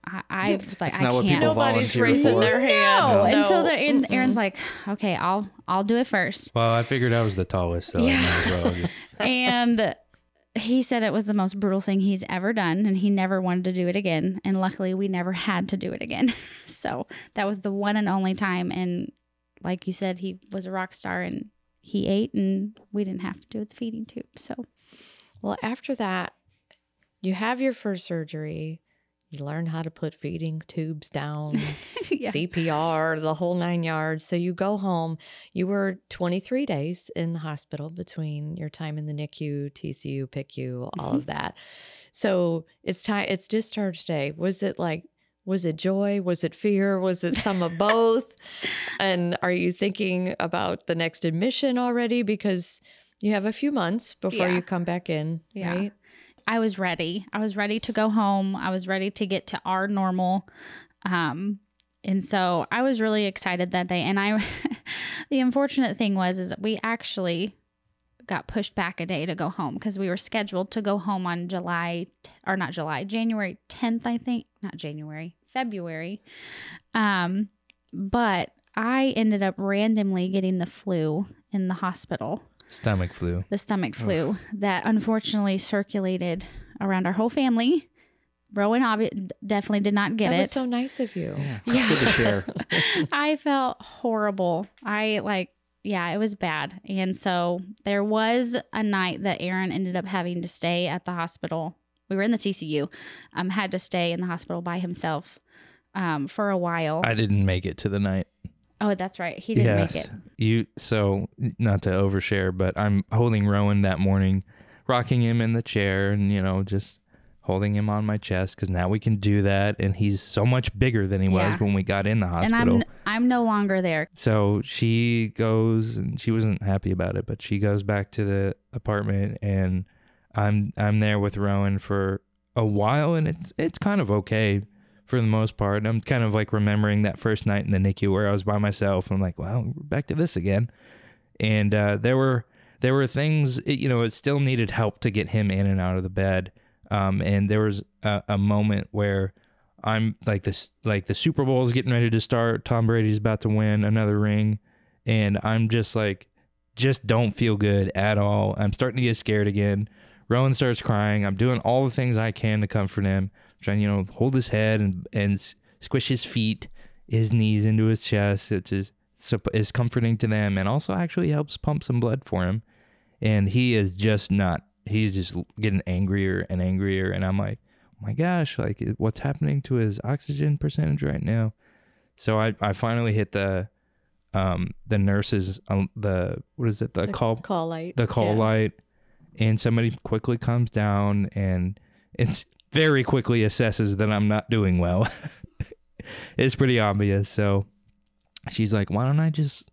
I, I was like, It's I not can't. people Nobody's raising for. their hand. No. And so the, and Aaron's like, okay, I'll I'll do it first. well i figured i was the tallest so Yeah. i might as well just and he said it was the most brutal thing he's ever done and he never wanted to do it again. And luckily we never had to do it again. So that was the one and only time. And like you said he was a rock star and he ate and we didn't have to do the feeding tube. So well, after that, you have your first surgery. You learn how to put feeding tubes down, yeah. CPR, the whole nine yards. So you go home. You were 23 days in the hospital between your time in the NICU, TCU, PICU, all Mhm. of that. So it's time. It's discharge day. Was it like? Was it joy? Was it fear? Was it some of both? And are you thinking about the next admission already? Because you have a few months before Yeah. you come back in, Yeah. right? I was ready. I was ready to go home. I was ready to get to our normal. Um, and so I was really excited that day. And I, the unfortunate thing was, is we actually got pushed back a day to go home because we were scheduled to go home on July or not July, January 10th, I think. Not January, February. Um, but I ended up randomly getting the flu in the hospital, Stomach flu. the stomach flu that unfortunately circulated around our whole family. Rowan obvi- definitely did not get that it. was so nice of you. Yeah, it's good to share. I felt horrible. I like, yeah, it was bad. And so there was a night that Aaron ended up having to stay at the hospital. We were in the TCU, um, had to stay in the hospital by himself um, for a while. I didn't make it to the night. Oh, that's right. He didn't make it. You so not to overshare, but I'm holding Rowan that morning, rocking him in the chair, and you know just holding him on my chest because now we can do that, and he's so much bigger than he was when we got in the hospital. And. I'm I'm no longer there. So she goes and she wasn't happy about it, but she goes back to the apartment and I'm I'm there with Rowan for a while and it's it's kind of okay for the most part. And I'm kind of like remembering that first night in the NICU where I was by myself. I'm like, well, we're back to this again. And uh, there were there were things, it, you know, it still needed help to get him in and out of the bed. Um, and there was a, a moment where I'm like this, like the Super Bowl is getting ready to start. Tom Brady's about to win another ring, and I'm just like, just don't feel good at all. I'm starting to get scared again. Rowan starts crying. I'm doing all the things I can to comfort him, trying you know hold his head and and squish his feet, his knees into his chest. It's just is comforting to them, and also actually helps pump some blood for him. And he is just not. He's just getting angrier and angrier, and I'm like, oh my gosh, like what's happening to his oxygen percentage right now? So I I finally hit the um the nurses um, the what is it the, The call Call light. the call Yeah. light and somebody quickly comes down and it's very quickly assesses that I'm not doing well. it's pretty obvious. So she's like, "Why don't I just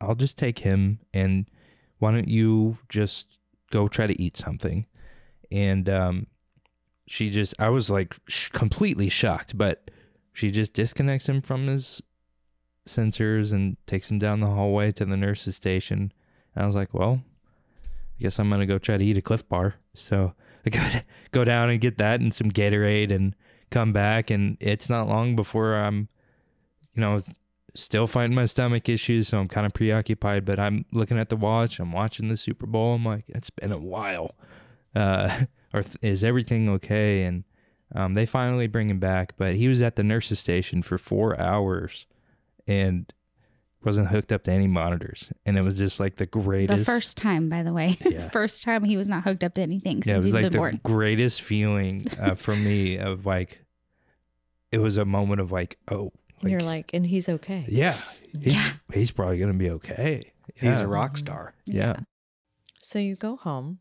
I'll just take him and why don't you just go try to eat something?" And um she just I was like sh- completely shocked, but she just disconnects him from his sensors and takes him down the hallway to the nurse's station. And I was like, well, I guess I'm gonna go try to eat a Clif Bar. So go go down and get that and some Gatorade and come back. And it's not long before I'm, you know, still fighting my stomach issues. So I'm kind of preoccupied. But I'm looking at the watch. I'm watching the Super Bowl. I'm like, it's been a while. Uh, or th- is everything okay? And um, they finally bring him back. But he was at the nurse's station for four hours and wasn't hooked up to any monitors. And it was just like the greatest. The first time, by the way. Yeah. first time he was not hooked up to anything yeah, it was he's like been the born. greatest feeling uh, for me of like, it was a moment of like, oh, And you're like, and he's okay. yeah, he's, Yeah. he's probably gonna be okay. He's a rock star. Yeah. So you go home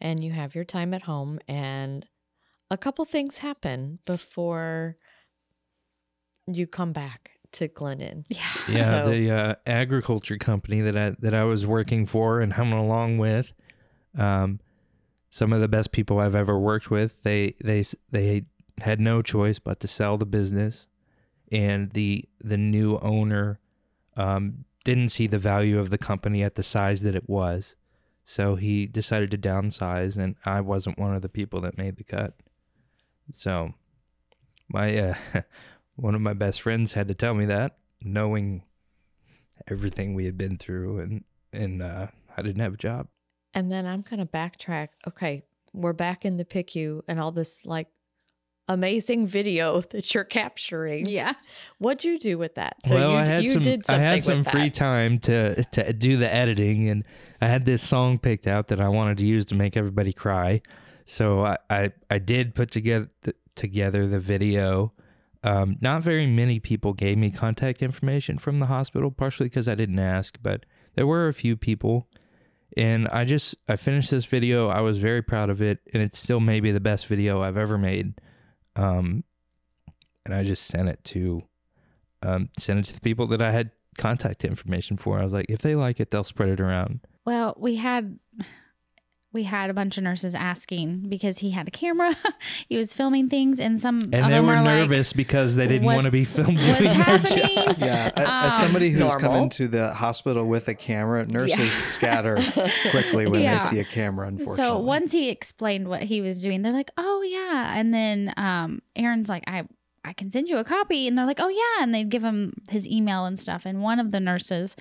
and you have your time at home, and a couple things happen before you come back to Glennon. Yeah. Yeah, So- the uh, agriculture company that I that I was working for and humming along with, um, some of the best people I've ever worked with. They they they had no choice but to sell the business, and the the new owner um, didn't see the value of the company at the size that it was, so he decided to downsize. And I wasn't one of the people that made the cut. So, my uh, one of my best friends had to tell me that, knowing everything we had been through, and and uh, I didn't have a job. And then I'm going to backtrack. Okay, we're back in the PICU and all this like amazing video that you're capturing. Yeah. What'd you do with that? So well, you, I had you some did I had some with free that. time to to do the editing, and I had this song picked out that I wanted to use to make everybody cry. So I I, I did put together together the video. Um, not very many people gave me contact information from the hospital, partially because I didn't ask, but there were a few people. And I just I finished this video. I was very proud of it, and it's still maybe the best video I've ever made. Um, and I just sent it to um, sent it to the people that I had contact information for. I was like, if they like it, they'll spread it around. Well, we had we had a bunch of nurses asking because he had a camera, he was filming things, and some And of they them were are nervous because they didn't want to be "What's- filmed what's doing their happening?" job. Yeah, a- as Um, somebody who's come normal. into the hospital with a camera, nurses scatter quickly when Yeah. they see a camera. Unfortunately, So once he explained what he was doing, they're like, "Oh yeah," and then um, Aaron's like, "I." I can send you a copy, and they're like, "Oh yeah," and they'd give him his email and stuff. And one of the nurses,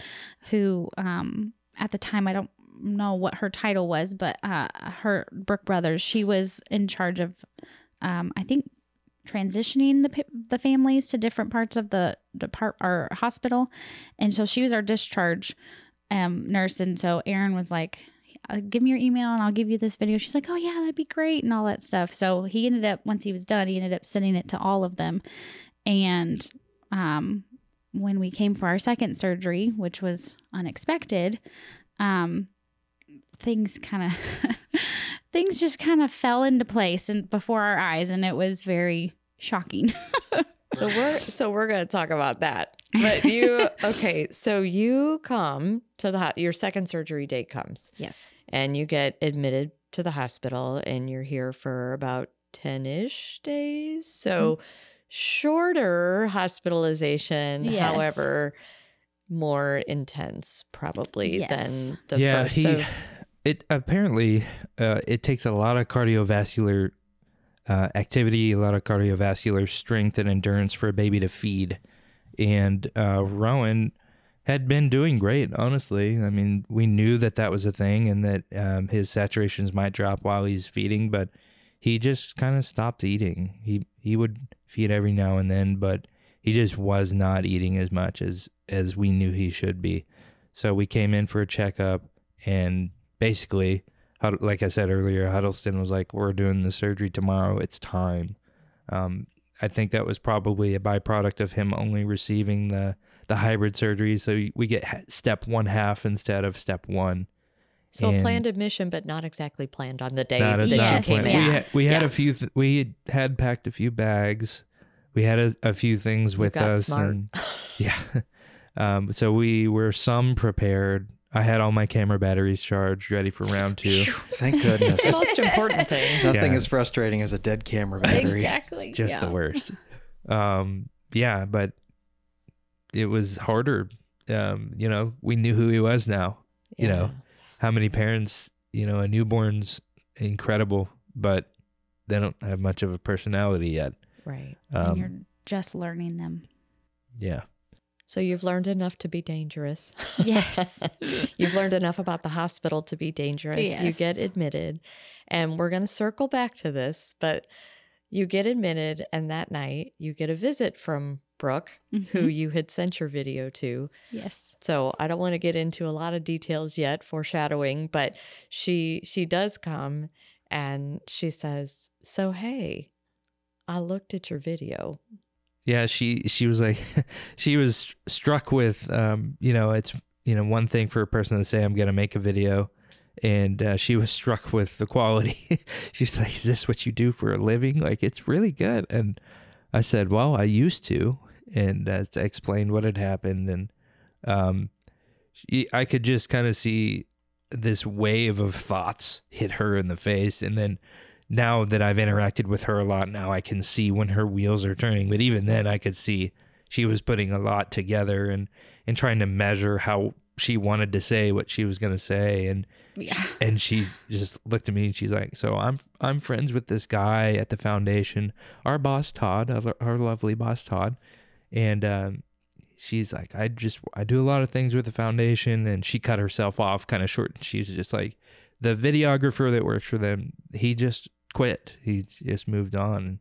who um, at the time I don't know what her title was, but uh, her Brooke Brothers, she was in charge of, um, I think, transitioning the the families to different parts of the depart our hospital, and so she was our discharge um, nurse. And so Aaron was like, uh, "Give me your email, and I'll give you this video." She's like, "Oh yeah, that'd be great," and all that stuff. So he ended up once he was done, he ended up sending it to all of them, and um, when we came for our second surgery, which was unexpected, um, things kind of things just kind of fell into place and before our eyes, and it was very shocking. So we're so we're going to talk about that. But you okay, so you come to the your second surgery date comes yes. and you get admitted to the hospital and you're here for about 10ish days. So mm-hmm. shorter hospitalization, Yes. however, more intense probably Yes. than the yeah, first. he. So It apparently uh, it takes a lot of cardiovascular uh, activity, a lot of cardiovascular strength and endurance for a baby to feed. And uh, Rowan had been doing great, honestly. I mean, we knew that that was a thing and that um, his saturations might drop while he's feeding, but he just kind of stopped eating. He he would feed every now and then, but he just was not eating as much as as we knew he should be. So we came in for a checkup, and basically, like I said earlier, Huddleston was like, "We're doing the surgery tomorrow. It's time." Um, I think that was probably a byproduct of him only receiving the the hybrid surgery, so we get step one half instead of step one. so a planned admission but not exactly planned on the day Not that you not a Yes, came in. We had, we had Yeah. a few. Th- we had packed a few bags. We had a, a few things with us, smart. and yeah. Um, so we were some prepared. I had all my camera batteries charged, ready for round two. thank goodness. the most important thing. Nothing Yeah. as frustrating as a dead camera battery. Exactly. Just the worst. Um, yeah, but it was harder. Um, you know, we knew who he was now. You know, how many parents, you know, a newborn's incredible, but they don't have much of a personality yet. Right. and you're Um, just learning them. yeah. So you've learned enough to be dangerous. Yes. you've learned enough about the hospital to be dangerous. You get admitted. And we're going to circle back to this, but you get admitted and that night you get a visit from Brooke, who Mhm. you had sent your video to. Yes. So I don't want to get into a lot of details yet, foreshadowing, but she she does come and she says, "So hey, I looked at your video. Yeah, she she was like she was struck with um, you know, it's you know, one thing for a person to say I'm to make a video and uh, she was struck with the quality. She's like, "Is this what you do for a living? Like it's really good." And I said, "Well, I used to." And uh, I explained what had happened and um she, I could just kind of see this wave of thoughts hit her in the face and then now that I've interacted with her a lot now I can see when her wheels are turning. But even then I could see she was putting a lot together and and trying to measure how she wanted to say what she was going to say. And Yeah. and she just looked at me and she's like so i'm i'm friends with this guy at the foundation our boss todd our lovely boss todd. And um, she's like i just i do a lot of things with the foundation. And she cut herself off kind of short she's just like the videographer that works for them he just quit he just moved on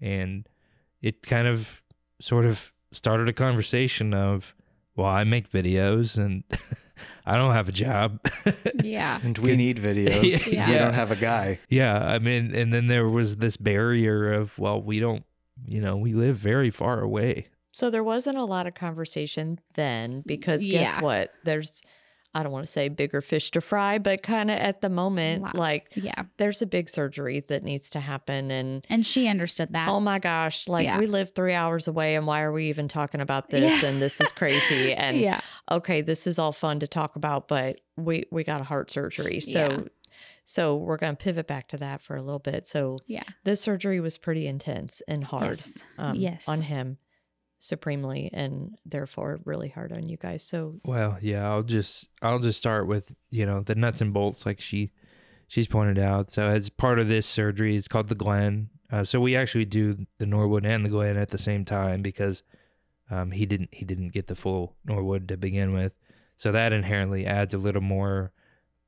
and it kind of sort of started a conversation of well i make videos and i don't have a job Yeah. And we need videos. Yeah. We don't have a guy. Yeah, I mean, and then there was this barrier of, well, we don't, you know, we live very far away. So there wasn't a lot of conversation then because guess what? There's I don't want to say bigger fish to fry, but kind of at the moment Wow. like Yeah. there's a big surgery that needs to happen and And she understood that. oh my gosh, like Yeah. we live 3 hours away and why are we even talking about this Yeah. and this is crazy and yeah. okay, this is all fun to talk about, but we we got a heart surgery. So Yeah. So we're going to pivot back to that for a little bit. So Yeah. this surgery was pretty intense and hard Yes. um, Yes. on him supremely and therefore really hard on you guys. So Well, yeah, I'll just I'll just start with you know the nuts and bolts like she she's pointed out. So as part of this surgery, it's called the Glenn. Uh, so we actually do the Norwood and the Glenn at the same time because um, he didn't he didn't get the full Norwood to begin with. So that inherently adds a little more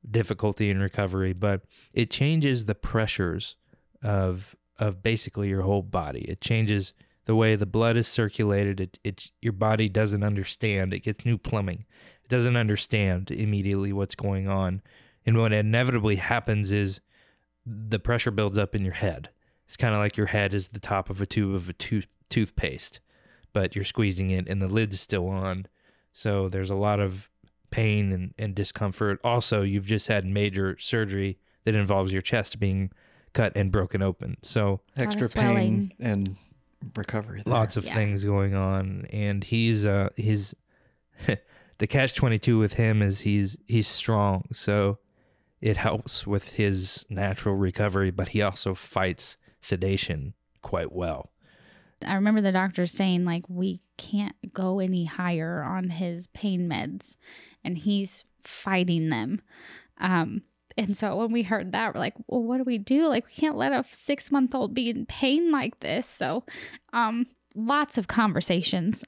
difficulty in recovery, but it changes the pressures of of basically your whole body. It changes the way the blood is circulated. It it your body doesn't understand. It gets new plumbing. It doesn't understand immediately what's going on. And what inevitably happens is the pressure builds up in your head. It's kind of like your head is the top of a tube of a tooth toothpaste, but you're squeezing it and the lid's still on. So there's a lot of pain and, and discomfort. Also, you've just had major surgery that involves your chest being cut and broken open. So Extra pain and recovery. there. lots of Yeah. things going on and he's uh he's the catch 22 with him is he's he's strong so it helps with his natural recovery but he also fights sedation quite well I remember the doctor saying like we can't go any higher on his pain meds and he's fighting them. Um and so when we heard that we're like, well what do we do? Like we can't let a 6-month-old be in pain like this. So um lots of conversations.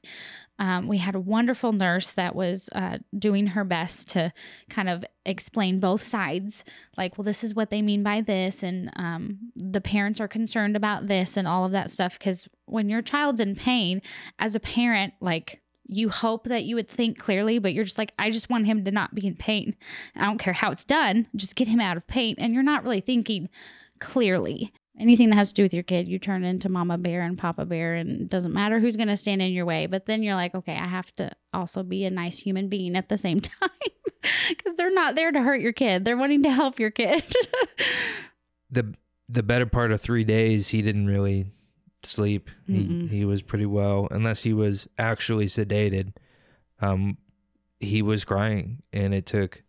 Um, we had a wonderful nurse that was uh, doing her best to kind of explain both sides like, well, this is what they mean by this, and um, the parents are concerned about this, and all of that stuff. Because when your child's in pain, as a parent, like, you hope that you would think clearly, but you're just like, I just want him to not be in pain. I don't care how it's done, just get him out of pain. And you're not really thinking clearly. Anything that has to do with your kid, you turn into Mama Bear and Papa Bear, and it doesn't matter who's going to stand in your way. But then you're like, okay, I have to also be a nice human being at the same time because they're not there to hurt your kid. They're wanting to help your kid. the the better part of 3 days he didn't really sleep he Mm-mm. he was pretty well unless he was actually sedated um he was crying and it took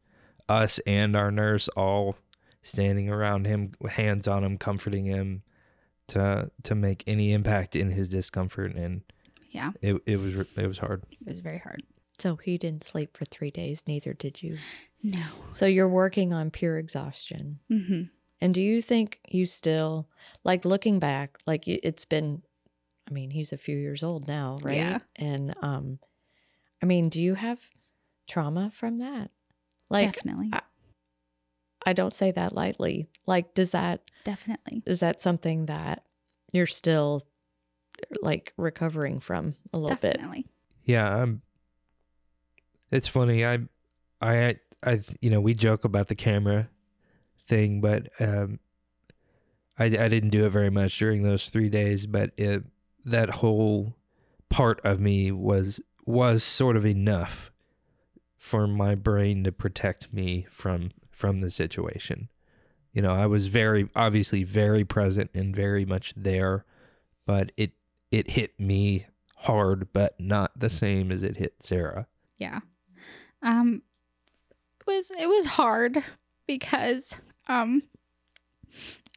us and our nurse all standing around him hands on him comforting him to to make any impact in his discomfort and yeah, it, it was it was hard it was very hard. so he didn't sleep for 3 days neither did you. No. So you're working on pure exhaustion. hmm And do you think you still like looking back like it's been I mean, he's a few years old now, right? Yeah. And um I mean, do you have trauma from that? Like definitely, I- I don't say that lightly. Like does that definitely. is that something that you're still like recovering from a little bit? Definitely. Yeah, um, it's funny. I, I, I, you know, we joke about the camera thing, but um, I, I didn't do it very much during those three days. But it, that whole part of me was was sort of enough for my brain to protect me from from the situation. You know, I was very obviously very present and very much there, but it it hit me hard, but not the same as it hit Sarah. Yeah. Um it was it was hard because um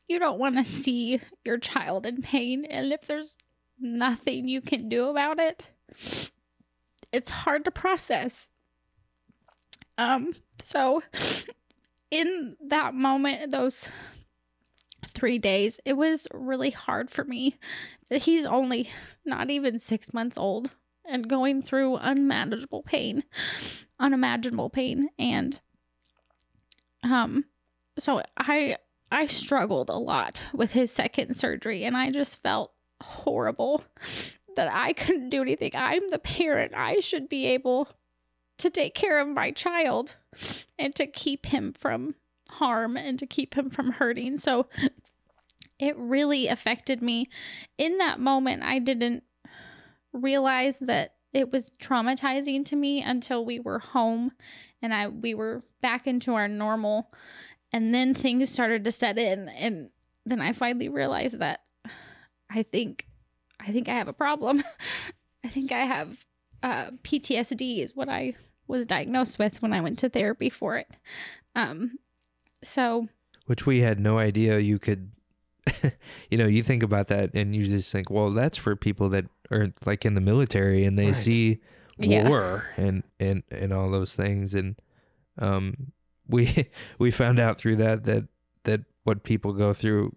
you don't want to see your child in pain and if there's nothing you can do about it it's hard to process. Um so in that moment those 3 days it was really hard for me. He's only not even 6 months old and going through unmanageable pain unimaginable pain and um so i i struggled a lot with his second surgery and i just felt horrible that i couldn't do anything. I'm the parent. I should be able to take care of my child and to keep him from harm and to keep him from hurting. So it really affected me. In that moment i didn't realize that it was traumatizing to me until we were home and I we were back into our normal and then things started to set in and then I finally realized that I think I think I have a problem. I think I have uh, PTSD is what I was diagnosed with when I went to therapy for it. Um so which we had no idea you could. you know, you think about that and you just think, well, that's for people that are like in the military and they Right. see Yeah. war and and and all those things and um we we found out through that that that what people go through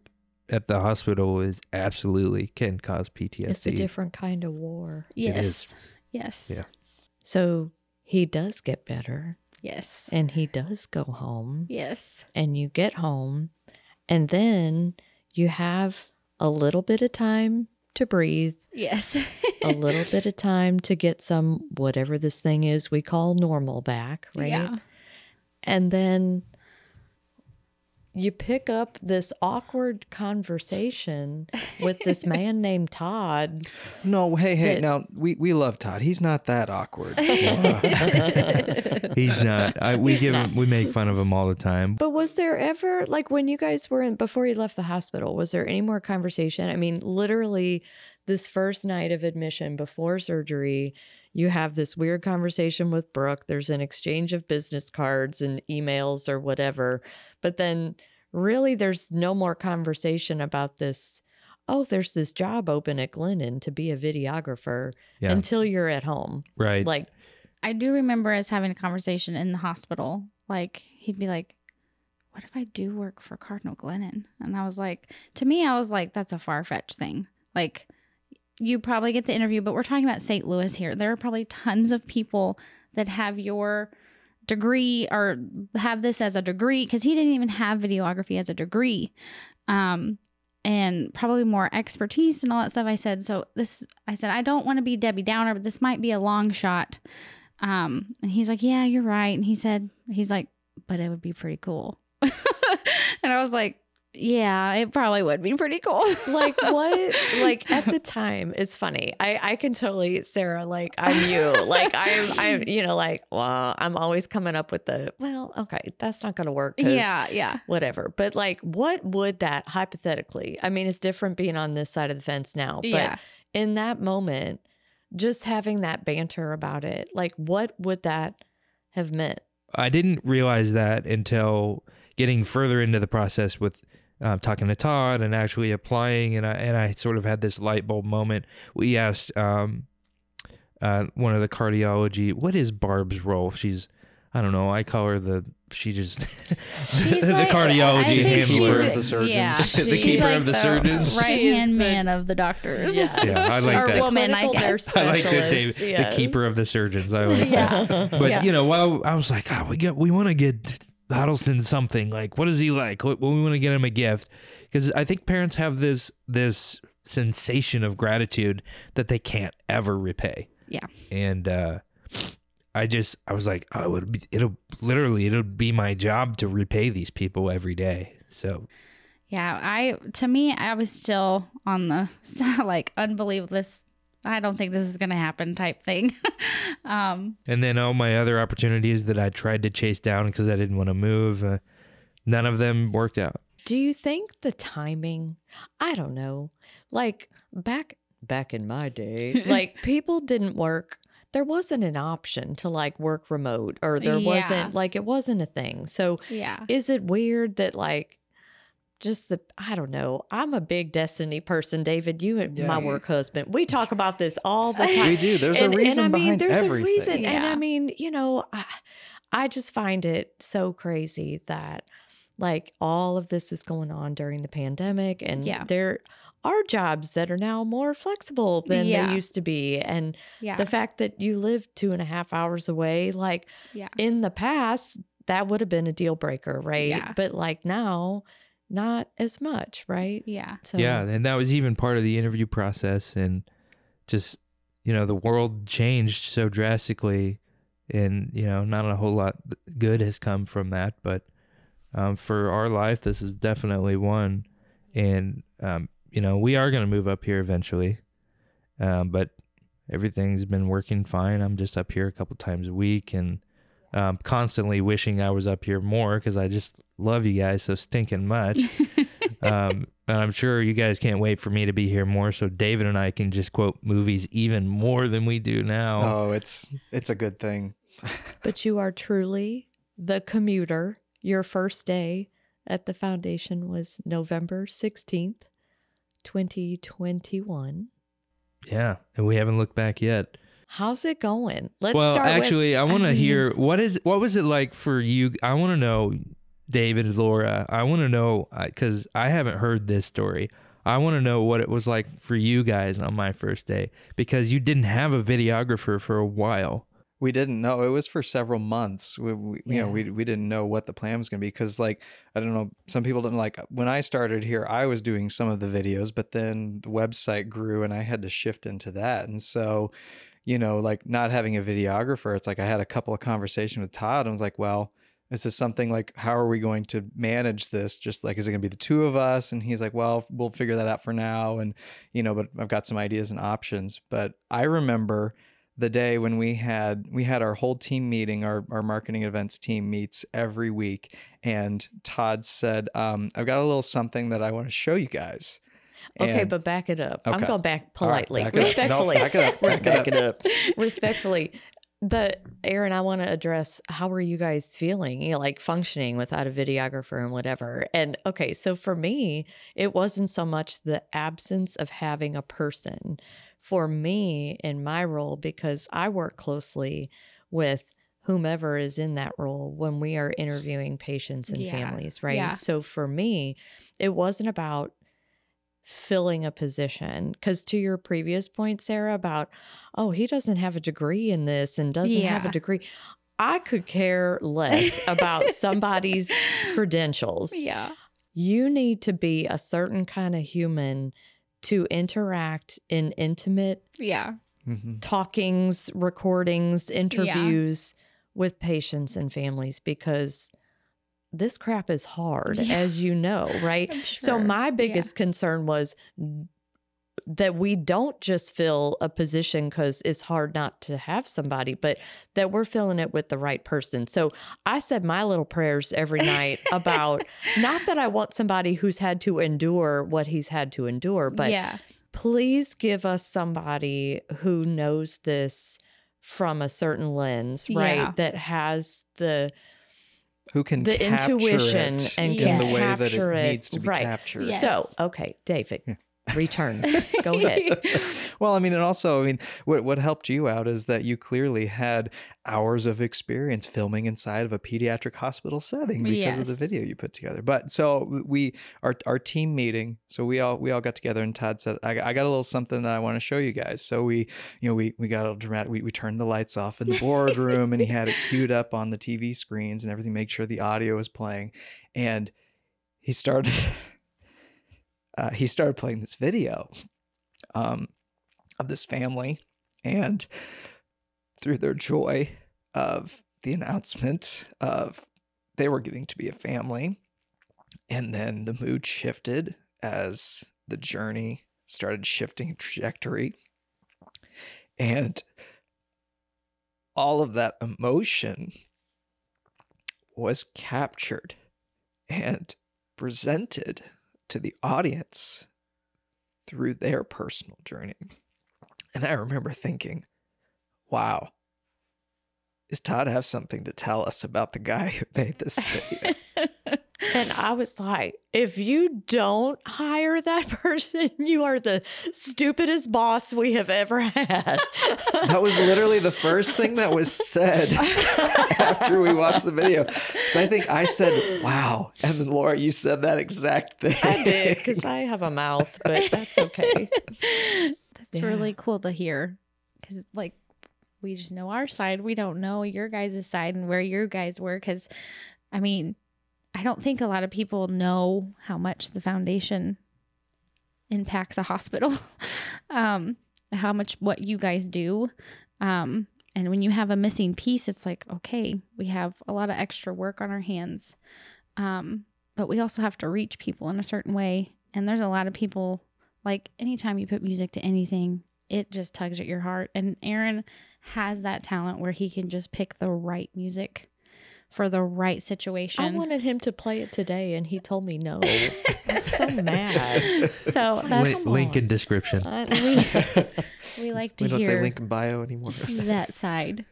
at the hospital is absolutely can cause PTSD. It's a different kind of war. Yes. Yes. Yeah. So he does get better Yes. and he does go home Yes. and you get home and then you have a little bit of time to breathe, Yes. a little bit of time to get some whatever this thing is we call normal back, right? Yeah. And then you pick up this awkward conversation with this man named Todd. No, hey, hey. That- now we we love Todd. He's not that awkward. He's not. I, we give him, we make fun of him all the time. But was there ever like when you guys were in before you left the hospital, was there any more conversation? I mean, literally this first night of admission before surgery, you have this weird conversation with Brooke. There's an exchange of business cards and emails or whatever. But then really there's no more conversation about this. Oh, there's this job open at Glennon to be a videographer Yeah. until you're at home. Right. Like I do remember us having a conversation in the hospital. Like he'd be like, "What if I do work for Cardinal Glennon?" And I was like, to me, I was like, "That's a far fetched thing." Like, you probably get the interview, but we're talking about St. Louis here. There are probably tons of people that have your degree or have this as a degree because he didn't even have videography as a degree. Um, and probably more expertise and all that stuff. I said, so this, I said, I don't want to be Debbie Downer, but this might be a long shot. Um, and he's like, yeah, you're right. And he said, he's like, but it would be pretty cool. and I was like, yeah, it probably would be pretty cool. like what like at the time it's funny i i can totally sarah like i'm you like i'm i'm you know like well i'm always coming up with the well okay that's not gonna work. yeah, yeah. whatever but like what would that hypothetically i mean it's different being on this side of the fence now but Yeah. in that moment just having that banter about it like what would that have meant I didn't realize that until getting further into the process with uh, talking to Todd and actually applying, and I and I sort of had this light bulb moment. We asked um, uh, one of the cardiology, what is Barb's role? She's, I don't know. I call her the. She just She's the like- I cardiology think handler. she's- of the surgeons. Yeah, The keeper like of the surgeons. right She is hand the- man of the doctors. Yes. Yeah, I like Or that. woman, I guess. I like good Dave, specialist, the keeper of the surgeons. I like Yeah. that. But Yeah. you know, while I was like, oh, we got, we want to get Huddleston something. Like, what is he like? What, we want to get him a gift because I think parents have this this sensation of gratitude that they can't ever repay. Yeah. And uh, I just, I was like, oh, it'll be, it'll literally, it'll be my job to repay these people every day. So Yeah, I to me, I was still on the like unbelievable. This I don't think this is gonna happen type thing. um, And then all my other opportunities that I tried to chase down because I didn't want to move, uh, none of them worked out. Do you think the timing? I don't know. Like back back in my day, like people didn't work. There wasn't an option to like work remote or there Yeah. wasn't like it wasn't a thing. So yeah, is it weird that like just the I don't know. I'm a big destiny person, David. You and my Yeah. work husband. We talk about this all the time. we do. There's and, a reason and I mean, behind there's everything. a reason, and I mean, you know, I, I just find it so crazy that like all of this is going on during the pandemic, and Yeah. there are jobs that are now more flexible than Yeah. they used to be, and yeah, the fact that you live two and a half hours away, like yeah, in the past, that would have been a deal breaker, right? Yeah. But like now, not as much, right? yeah, So Yeah, and that was even part of the interview process, and just you know, the world changed so drastically, and you know, not a whole lot good has come from that. But um, for our life, this is definitely one, and um, you know, we are going to move up here eventually, um, but everything's been working fine. I'm just up here a couple times a week, and um, constantly wishing I was up here more because I just love you guys so stinking much. um, and I'm sure you guys can't wait for me to be here more, so David and I can just quote movies even more than we do now. Oh, it's it's a good thing. but you are truly the commuter your first day at the foundation was November 16th, 2021. Yeah, and we haven't looked back yet. How's it going? Let's well, start actually, with, I want to mean, hear what is what was it like for you? I want to know, David, Laura. I want to know because I haven't heard this story. I want to know what it was like for you guys on my first day because you didn't have a videographer for a while. We didn't know. It was for several months. We, we you know, we we didn't know what the plan was going to be because, like, I don't know. Some people didn't like when I started here. I was doing some of the videos, but then the website grew, and I had to shift into that. And so, you know, like not having a videographer, it's like I had a couple of conversations with Todd. and was like, well, is this something like how are we going to manage this? Just like is it going to be the two of us? And he's like, well, we'll figure that out for now. And you know, but I've got some ideas and options. But I remember the day when we had we had our whole team meeting our, our marketing events team meets every week and todd said um, i've got a little something that i want to show you guys Okay, And- but back it up. I'm going back All right, politely, back it. No, respectfully. back it up, back it back it up. respectfully. The Aaron, I want to address how are you guys feeling? You know, like functioning without a videographer and whatever. And okay, so for me, it wasn't so much the absence of having a person. For me, in my role, because I work closely with whomever is in that role when we are interviewing patients and Yeah. families, right? Yeah. So for me, it wasn't about filling a position because to your previous point sarah about oh he doesn't have a degree in this and doesn't have a degree i could care less about somebody's credentials Yeah. you need to be a certain kind of human to interact in intimate Yeah. Mhm. talkings recordings interviews with patients and families because this crap is hard Yeah. as you know right I'm so sure. my Yeah. biggest concern was that we don't just fill a position because it's hard not to have somebody, but that we're filling it with the right person. So I said my little prayers every night about not that I want somebody who's had to endure what he's had to endure, but yeah. please give us somebody who knows this from a certain lens, right? Yeah. That has the who can the capture intuition it and in can the way that capture it it, needs to be right. captured Yes. so okay, David, return. Go ahead. well, I mean, and also, I mean, what what helped you out is that you clearly had hours of experience filming inside of a pediatric hospital setting because of the video you put together. But so we our our team meeting, so we all we all got together and Todd said, I, I got a little something that I want to show you guys. So we, you know, we we got a dramatic. We we turned the lights off in the boardroom, and he had it queued up on the TV screens and everything. Make sure the audio was playing, and he started. Uh, he started playing this video um, of this family and through their joy of the announcement of they were getting to be a family. And then the mood shifted as the journey started shifting trajectory. And all of that emotion was captured and presented to the audience through their personal journey. And I remember thinking, wow, does Todd have something to tell us about the guy who made this video? And I was like, if you don't hire that person, you are the stupidest boss we have ever had. that was literally the first thing that was said after we watched the video. Because I think I said, wow. And then Laura, you said that exact thing. I did because I have a mouth, but that's okay. That's Yeah. really cool to hear because, like, we just know our side. We don't know your guys' side and where your guys were. Because, I mean, I don't think a lot of people know how much the foundation impacts a hospital, um, how much what you guys do. Um, and when you have a missing piece, it's like, okay, we have a lot of extra work on our hands. Um, but we also have to reach people in a certain way. And there's a lot of people like anytime you put music to anything, it just tugs at your heart. And Aaron has that talent where he can just pick the right music for the right situation. I wanted him to play it today, and he told me no. I'm so mad. so that's come link in description. I- we like to we don't say hear link in bio anymore. that side.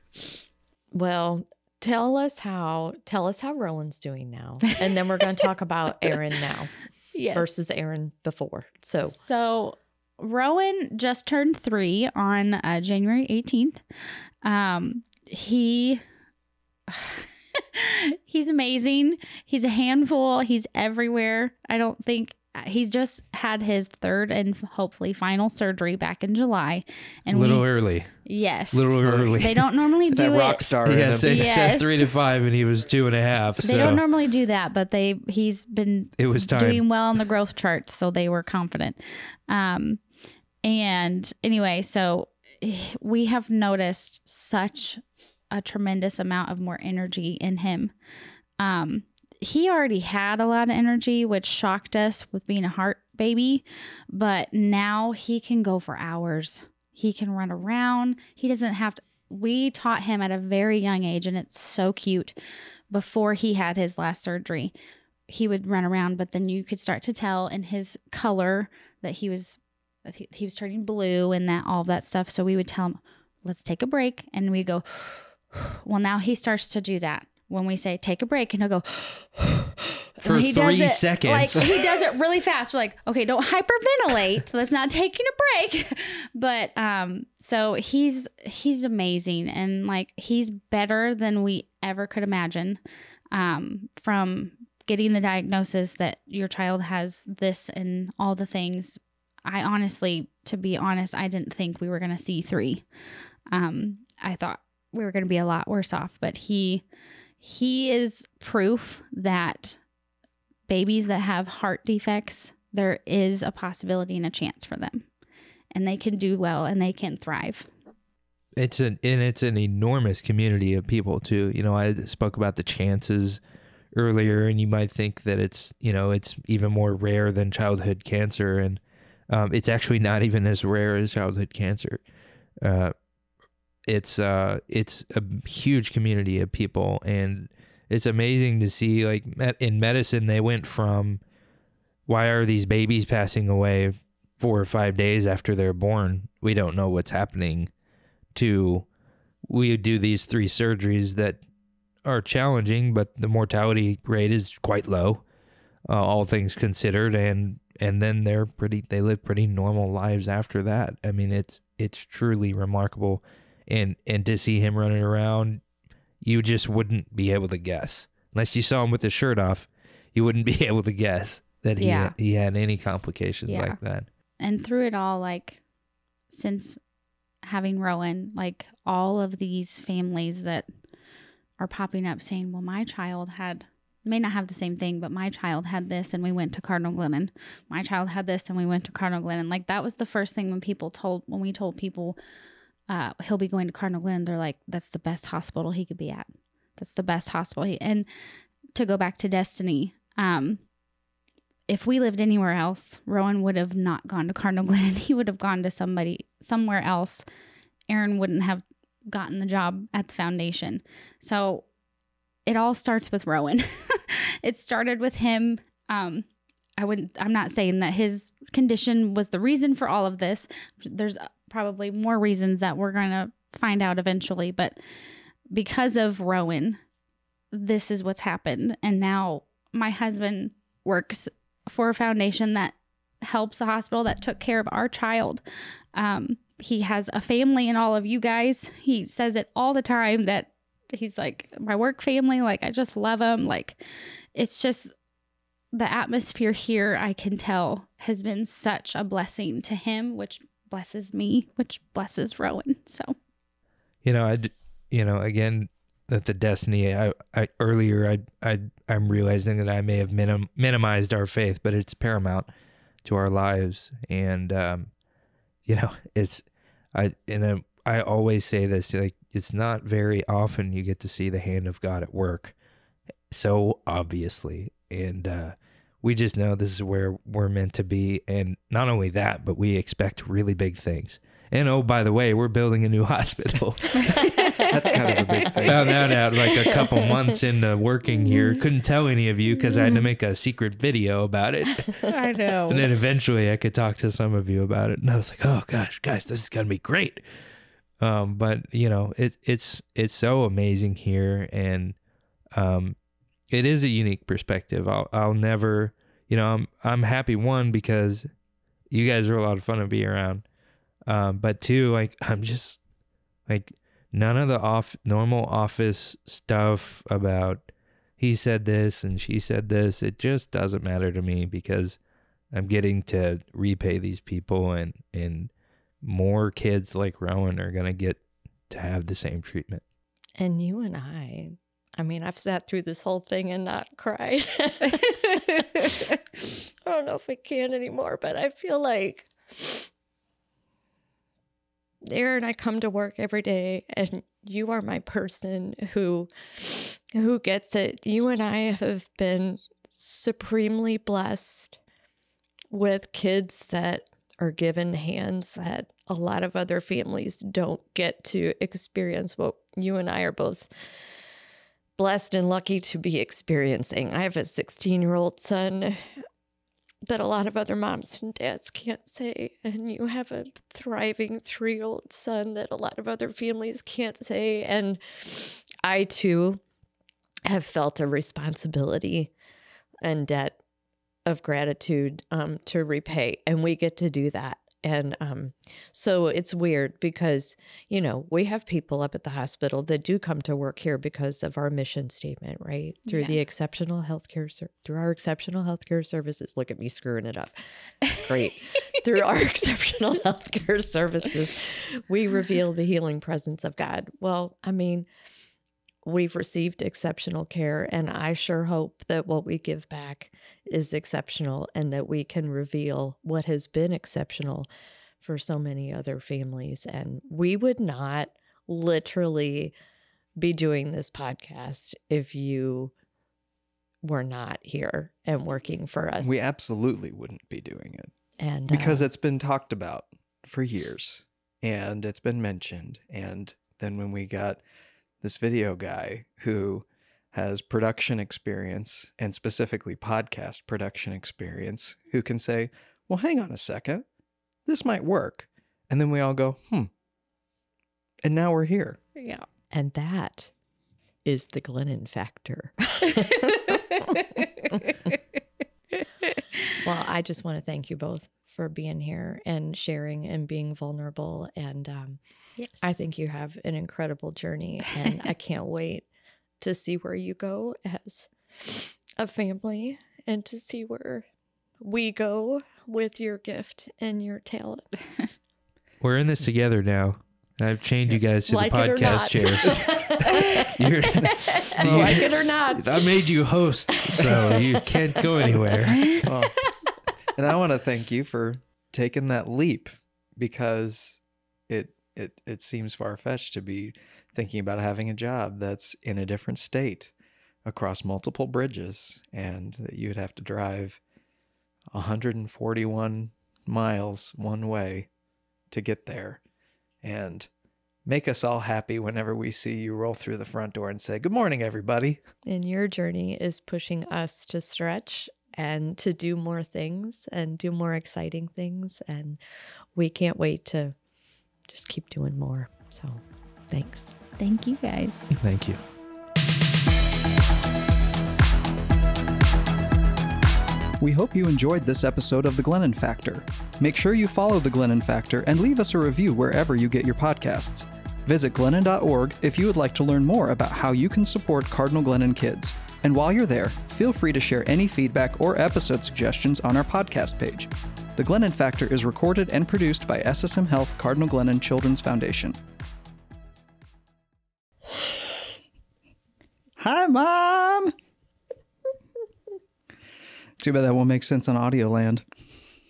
well, tell us how tell us how Rowan's doing now, and then we're going to talk about Aaron now Yes. versus Aaron before. So So Rowan just turned three on uh, January 18th. Um, he he's amazing. He's a handful. He's everywhere. I don't think he's just had his third and hopefully final surgery back in July. And a little we, early. yes, A little early. they don't normally that do rock star. in Yes, they Yes. said three to five, and he was two and a half. They so don't normally do that, but they he's been it was time. doing well on the growth charts, so they were confident. Um, and anyway, so eh, we have noticed such a tremendous amount of more energy in him. Um, he already had a lot of energy, which shocked us with being a heart baby, but now he can go for hours. He can run around. He doesn't have to. We taught him at a very young age, and it's so cute. Before he had his last surgery, he would run around, but then you could start to tell in his color that he was he, he was turning blue and that all that stuff. So we would tell him, "Let's take a break," and we go. Well, now he starts to do that when we say take a break, and he'll go For he does three it, seconds. Like he does it really fast. We're like, okay, don't hyperventilate. Let's not taking a break. But um, so he's he's amazing and like he's better than we ever could imagine. Um, from getting the diagnosis that your child has this and all the things. I honestly, to be honest, I didn't think we were gonna see three. Um, I thought we were gonna be a lot worse off, but he he is proof that babies that have heart defects, there is a possibility and a chance for them. And they can do well and they can thrive. it's an and it's an enormous community of people too. You know, I spoke about the chances earlier, and you might think that it's you know it's even more rare than childhood cancer, and um, it's actually not even as rare as childhood cancer. Uh, it's uh, it's a huge community of people, and it's amazing to see. Like in medicine, they went from why are these babies passing away four or five days after they're born? We don't know what's happening to we do these three surgeries that are challenging, but the mortality rate is quite low, uh, all things considered, and and then they're pretty they live pretty normal lives after that. I mean, it's it's truly remarkable, and and to see him running around, you just wouldn't be able to guess unless you saw him with his shirt off. You wouldn't be able to guess that he Yeah. he had any complications Yeah. like that. And through it all, like since having Rowan, like all of these families that are popping up saying, Well, my child had may not have the same thing, but my child had this and we went to Cardinal Glennon. My child had this and we went to Cardinal Glennon. Like that was the first thing when people told when we told people uh, he'll be going to Cardinal Glennon, they're like, That's the best hospital he could be at. That's the best hospital. He, and to go back to Destiny, um, if we lived anywhere else, Rowan would have not gone to Cardinal Glennon. He would have gone to somebody somewhere else. Aaron wouldn't have gotten the job at the foundation. So it all starts with Rowan. it started with him. Um, I wouldn't. I'm not saying that his condition was the reason for all of this. There's probably more reasons that we're going to find out eventually, but because of Rowan, this is what's happened. And now my husband works for a foundation that helps a hospital that took care of our child. Um, he has a family and all of you guys. He says it all the time that he's like my work family. Like I just love him. Like it's just the atmosphere here. I can tell has been such a blessing to him, which blesses me, which blesses Rowan. So you know i you know again that the destiny i, I earlier i i i'm realizing that i may have minim, minimized our faith but it's paramount to our lives and um you know it's i and I, I always say this like it's not very often you get to see the hand of god at work so obviously and uh we just know this is where we're meant to be and not only that but we expect really big things and oh by the way we're building a new hospital That's kind of a big thing. found that out like a couple months into working here. Couldn't tell any of you because I had to make a secret video about it. I know. And then eventually I could talk to some of you about it. And I was like, oh gosh, guys, this is going to be great. um, but you know, it's it's it's so amazing here, and um, it is a unique perspective. I'll I'll never, you know, I'm I'm happy one because you guys are a lot of fun to be around, um, but two, like I'm just like none of the off normal office stuff about he said this and she said this. It just doesn't matter to me because I'm getting to repay these people and and more kids like Rowan are gonna get to have the same treatment. And you and I, I mean, I've sat through this whole thing and not cried. I don't know if I can anymore, but I feel like Aaron, I come to work every day and you are my person who who gets it. You and I have been supremely blessed with kids that are given hands that a lot of other families don't get to experience what you and I are both blessed and lucky to be experiencing. I have a 16 year old son that a lot of other moms and dads can't say, and you have a thriving three year old son that a lot of other families can't say. And I too have felt a responsibility and debt of gratitude um, to repay, and we get to do that. And um, so it's weird because, you know, we have people up at the hospital that do come to work here because of our mission statement, right? Through Yeah. the exceptional healthcare, ser- through our exceptional healthcare services. Look at me screwing it up. Great. through our exceptional healthcare services, we reveal the healing presence of God. Well, I mean, we've received exceptional care, and I sure hope that what we give back is exceptional and that we can reveal what has been exceptional for so many other families. And we would not literally be doing this podcast if you were not here and working for us. We absolutely wouldn't be doing it and because uh, it's been talked about for years and it's been mentioned. And then when we got this video guy who has production experience and specifically podcast production experience who can say, well, hang on a second, this might work. And then we all go, hmm. And now we're here. yeah, and that is the Glennon factor. Well, I just want to thank you both for being here and sharing and being vulnerable. And um, yes. I think you have an incredible journey, and I can't wait to see where you go as a family and to see where we go with your gift and your talent. We're in this together now. I've chained you guys to like the it or not. podcast chairs. You're, like it or not. I made you hosts, so you can't go anywhere. Well, and I want to thank you for taking that leap because it it it seems far fetched to be thinking about having a job that's in a different state across multiple bridges and that you would have to drive 141 miles one way to get there. And make us all happy whenever we see you roll through the front door and say good morning everybody. And your journey is pushing us to stretch and to do more things and do more exciting things. And we can't wait to just keep doing more. So thanks. Thank you guys. Thank you. We hope you enjoyed this episode of The Glennon Factor. Make sure you follow The Glennon Factor and leave us a review wherever you get your podcasts. Visit glennon.org if you would like to learn more about how you can support Cardinal Glennon kids. And while you're there, feel free to share any feedback or episode suggestions on our podcast page. The Glennon Factor is recorded and produced by SSM Health Cardinal Glennon Children's Foundation. Hi, Mom! Too bad that won't make sense on Audio Land.